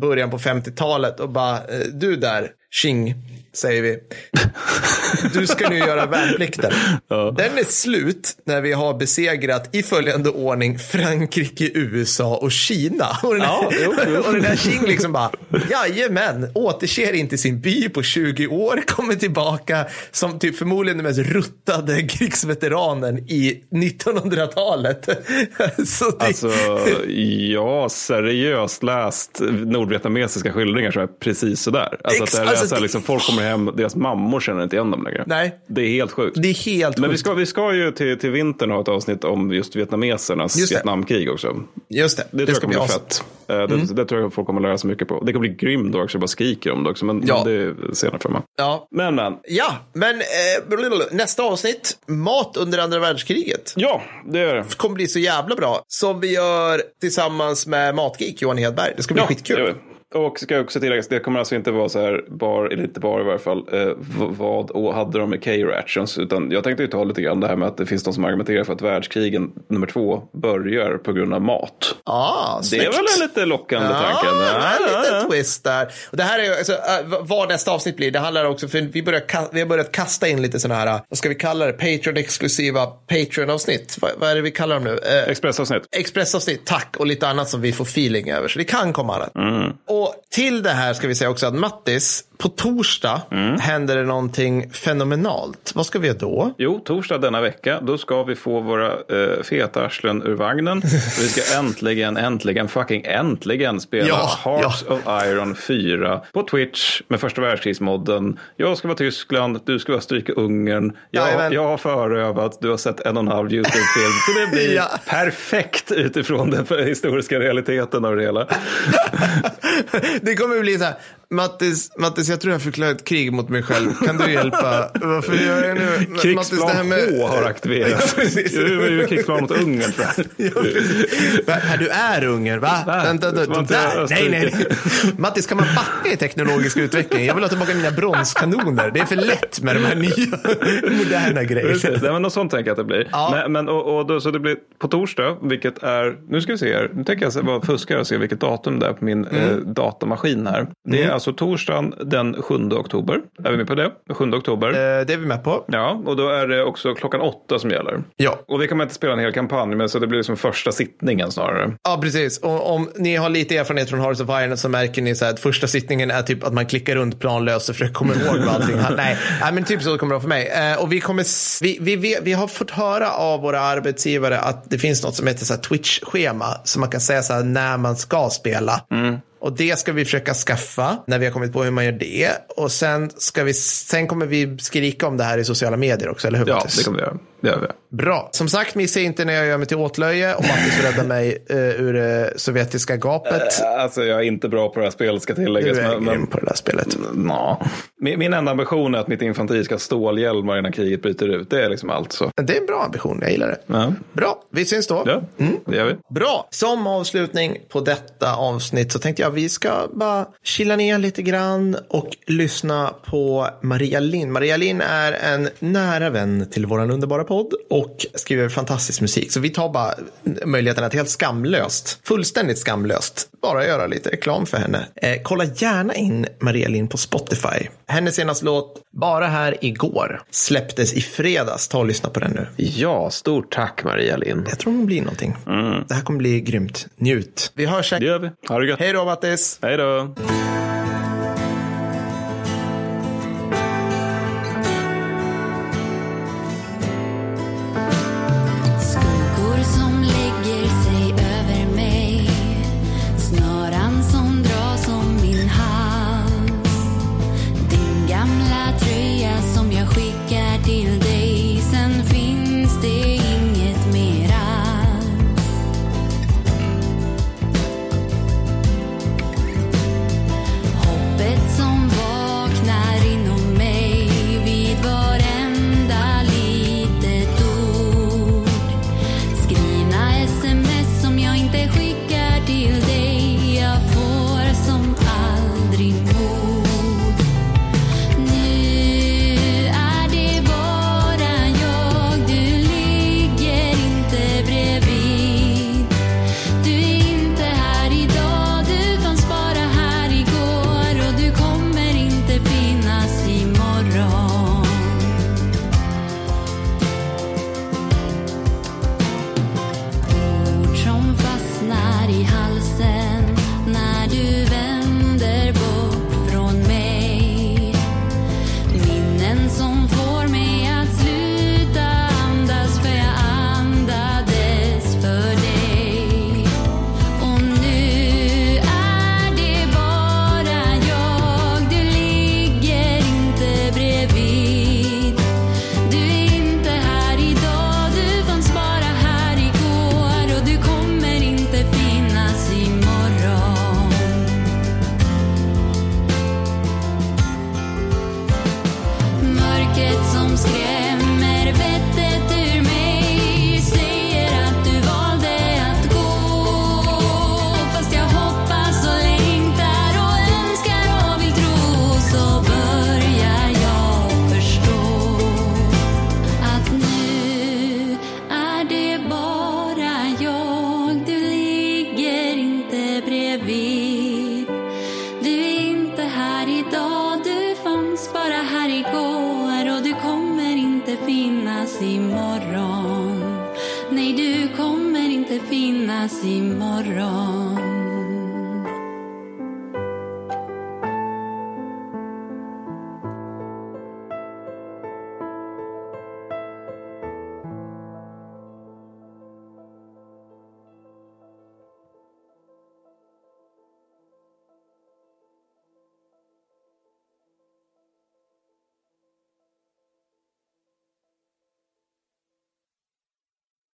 början på 50-talet och bara, eh, du där, Xing, säger vi. Du ska nu göra värnplikten. Den är slut när vi har besegrat i följande ordning Frankrike, USA och Kina. Och den, Ja, jo, jo. och den där Xing liksom bara, jajamän, återser inte sin by på 20 år, kommer tillbaka som typ förmodligen den mest ruttade krigsveteranen i 1900-talet. Så det, Alltså, har seriöst läst nordvietnamesiska skildringar som är precis sådär. Alltså, att det här är Alltså, så här, det- liksom, folk kommer hem, deras mammor känner inte igen dem längre. Nej. Det är helt sjukt. det är helt Men vi sjukt. ska, vi ska ju till, till vintern ha ett avsnitt om just vietnamesernas Just det. Vietnamkrig också. Just det, Det, det, tror ska jag bli kommer bli fett. Eh, Det, det tror jag folk kommer lära sig mycket på. Det kommer bli grymt också, jag bara skriker om det också. Men, Ja. men det är senare för mig. Ja, Men, men. Ja, men eh, nästa avsnitt, mat under andra världskriget, Ja, det är det. kommer bli så jävla bra. Som vi gör tillsammans med Matgeek, Johan Hedberg. Det ska bli Ja, skitkul. Och ska jag också tillägga, det kommer alltså inte vara så här bar, eller inte bara i varje fall, eh, vad och hade de med K-rations. Utan jag tänkte ju ta lite grann det här med att det finns de som argumenterar för att världskrigen nummer två börjar på grund av mat. Ah, Det är väl en lite lockande tanke? Ja, en liten twist där. Och det här är alltså, äh, vad nästa avsnitt blir, det handlar också, för vi, börjar, vi har börjat kasta in lite sådana här, vad ska vi kalla det, Patreon-exklusiva Patreon-avsnitt. Vad, vad är det vi kallar dem nu? Eh, Expressavsnitt. Expressavsnitt, tack, och lite annat som vi får feeling över. Så det kan komma annat. Mm. Och till det här ska vi säga också att Mattis, på torsdag Mm. händer det någonting fenomenalt. Vad ska vi göra då? Jo, torsdag denna vecka, då ska vi få våra eh, feta arslen ur vagnen. vi ska äntligen, äntligen, fucking äntligen spela Ja, Hearts of Iron 4 på Twitch med första världskrigsmodden. Jag ska vara Tyskland, du ska vara stryka Ungern. Jag, Jajamän. jag har förövat, du har sett en och en halv YouTube-film. Så det blir Ja. perfekt utifrån den historiska realiteten av det hela. det kommer bli så här, Mattis, Mattis, jag tror jag förklarar ett krig mot mig själv. Kan du hjälpa? Varför gör jag nu? Mattis, det Krigsplan här med- H har aktiverats. Ja. Du är ju krigsplan mot Ungern tror jag. Ja. Va, Du är Ungern, va? Va? Vänta, du, inte där. Nej, nej, nej. Mattis, kan man backa i teknologisk utveckling? Jag vill ha tillbaka mina bronskanoner. Det är för lätt med de här nya moderna Precis, grejerna. Nej, men något sånt tänker jag att det blir. Ja. Men, men, och, och då, så det blir på torsdag, vilket är, nu ska vi se här, nu tänker jag bara fuska och se vilket datum det är på min Mm. eh, datamaskin här. Det är alltså torsdagen den 7 oktober. Är vi med på det? 7 oktober. Eh, det är vi med på. Ja, och då är det också klockan åtta som gäller. Ja. Och det kan man inte spela en hel kampanj med, så det blir som första sittningen snarare. Ja, precis. Och om ni har lite erfarenhet från Hearts of Iron så märker ni så här att första sittningen är typ att man klickar runt planlöst och försöker komma ihåg vad allting. Nej, nej, men typ så kommer det vara för mig. Eh, och vi, kommer, vi, vi, vi, vi har fått höra av våra arbetsgivare att det finns något som heter så Twitch-schema. Så man kan säga så här när man ska spela. Och det ska vi försöka skaffa när vi har kommit på hur man gör det. Och sen, ska vi, sen kommer vi skrika om det här i sociala medier också, eller hur Ja, det kommer vi göra. Det gör vi. Bra. Som sagt, missa inte när jag gör mig till åtlöje och Mattis räddar mig uh, ur det sovjetiska gapet. Alltså, jag är inte bra på det här spelet ska tilläggas. Du är men, grym på det där spelet. Nå. Min, min enda ambition är att mitt infanteri ska ha stålhjälmar innan kriget bryter ut. Det är liksom allt så. Det är en bra ambition, jag gillar det. Ja, Bra, vi syns då. ja det gör vi. Bra! Som avslutning på detta avsnitt så tänkte jag att vi ska bara chilla ner lite grann och lyssna på Maria Lind. Maria Lind är en nära vän till våran underbara podd och skriver fantastisk musik. Så vi tar bara möjligheten att helt skamlöst, fullständigt skamlöst, bara göra lite reklam för henne. Eh, kolla gärna in Maria Lind på Spotify. Hennes senaste låt, Bara här igår, släpptes i fredags. Ta och lyssna på den nu. Ja, stort tack Maria Lind. Jag tror hon blir någonting. Det här kommer bli grymt. Njut. Vi hörs Det gör vi. Ha det gött. Hej då Mattis! Hej då.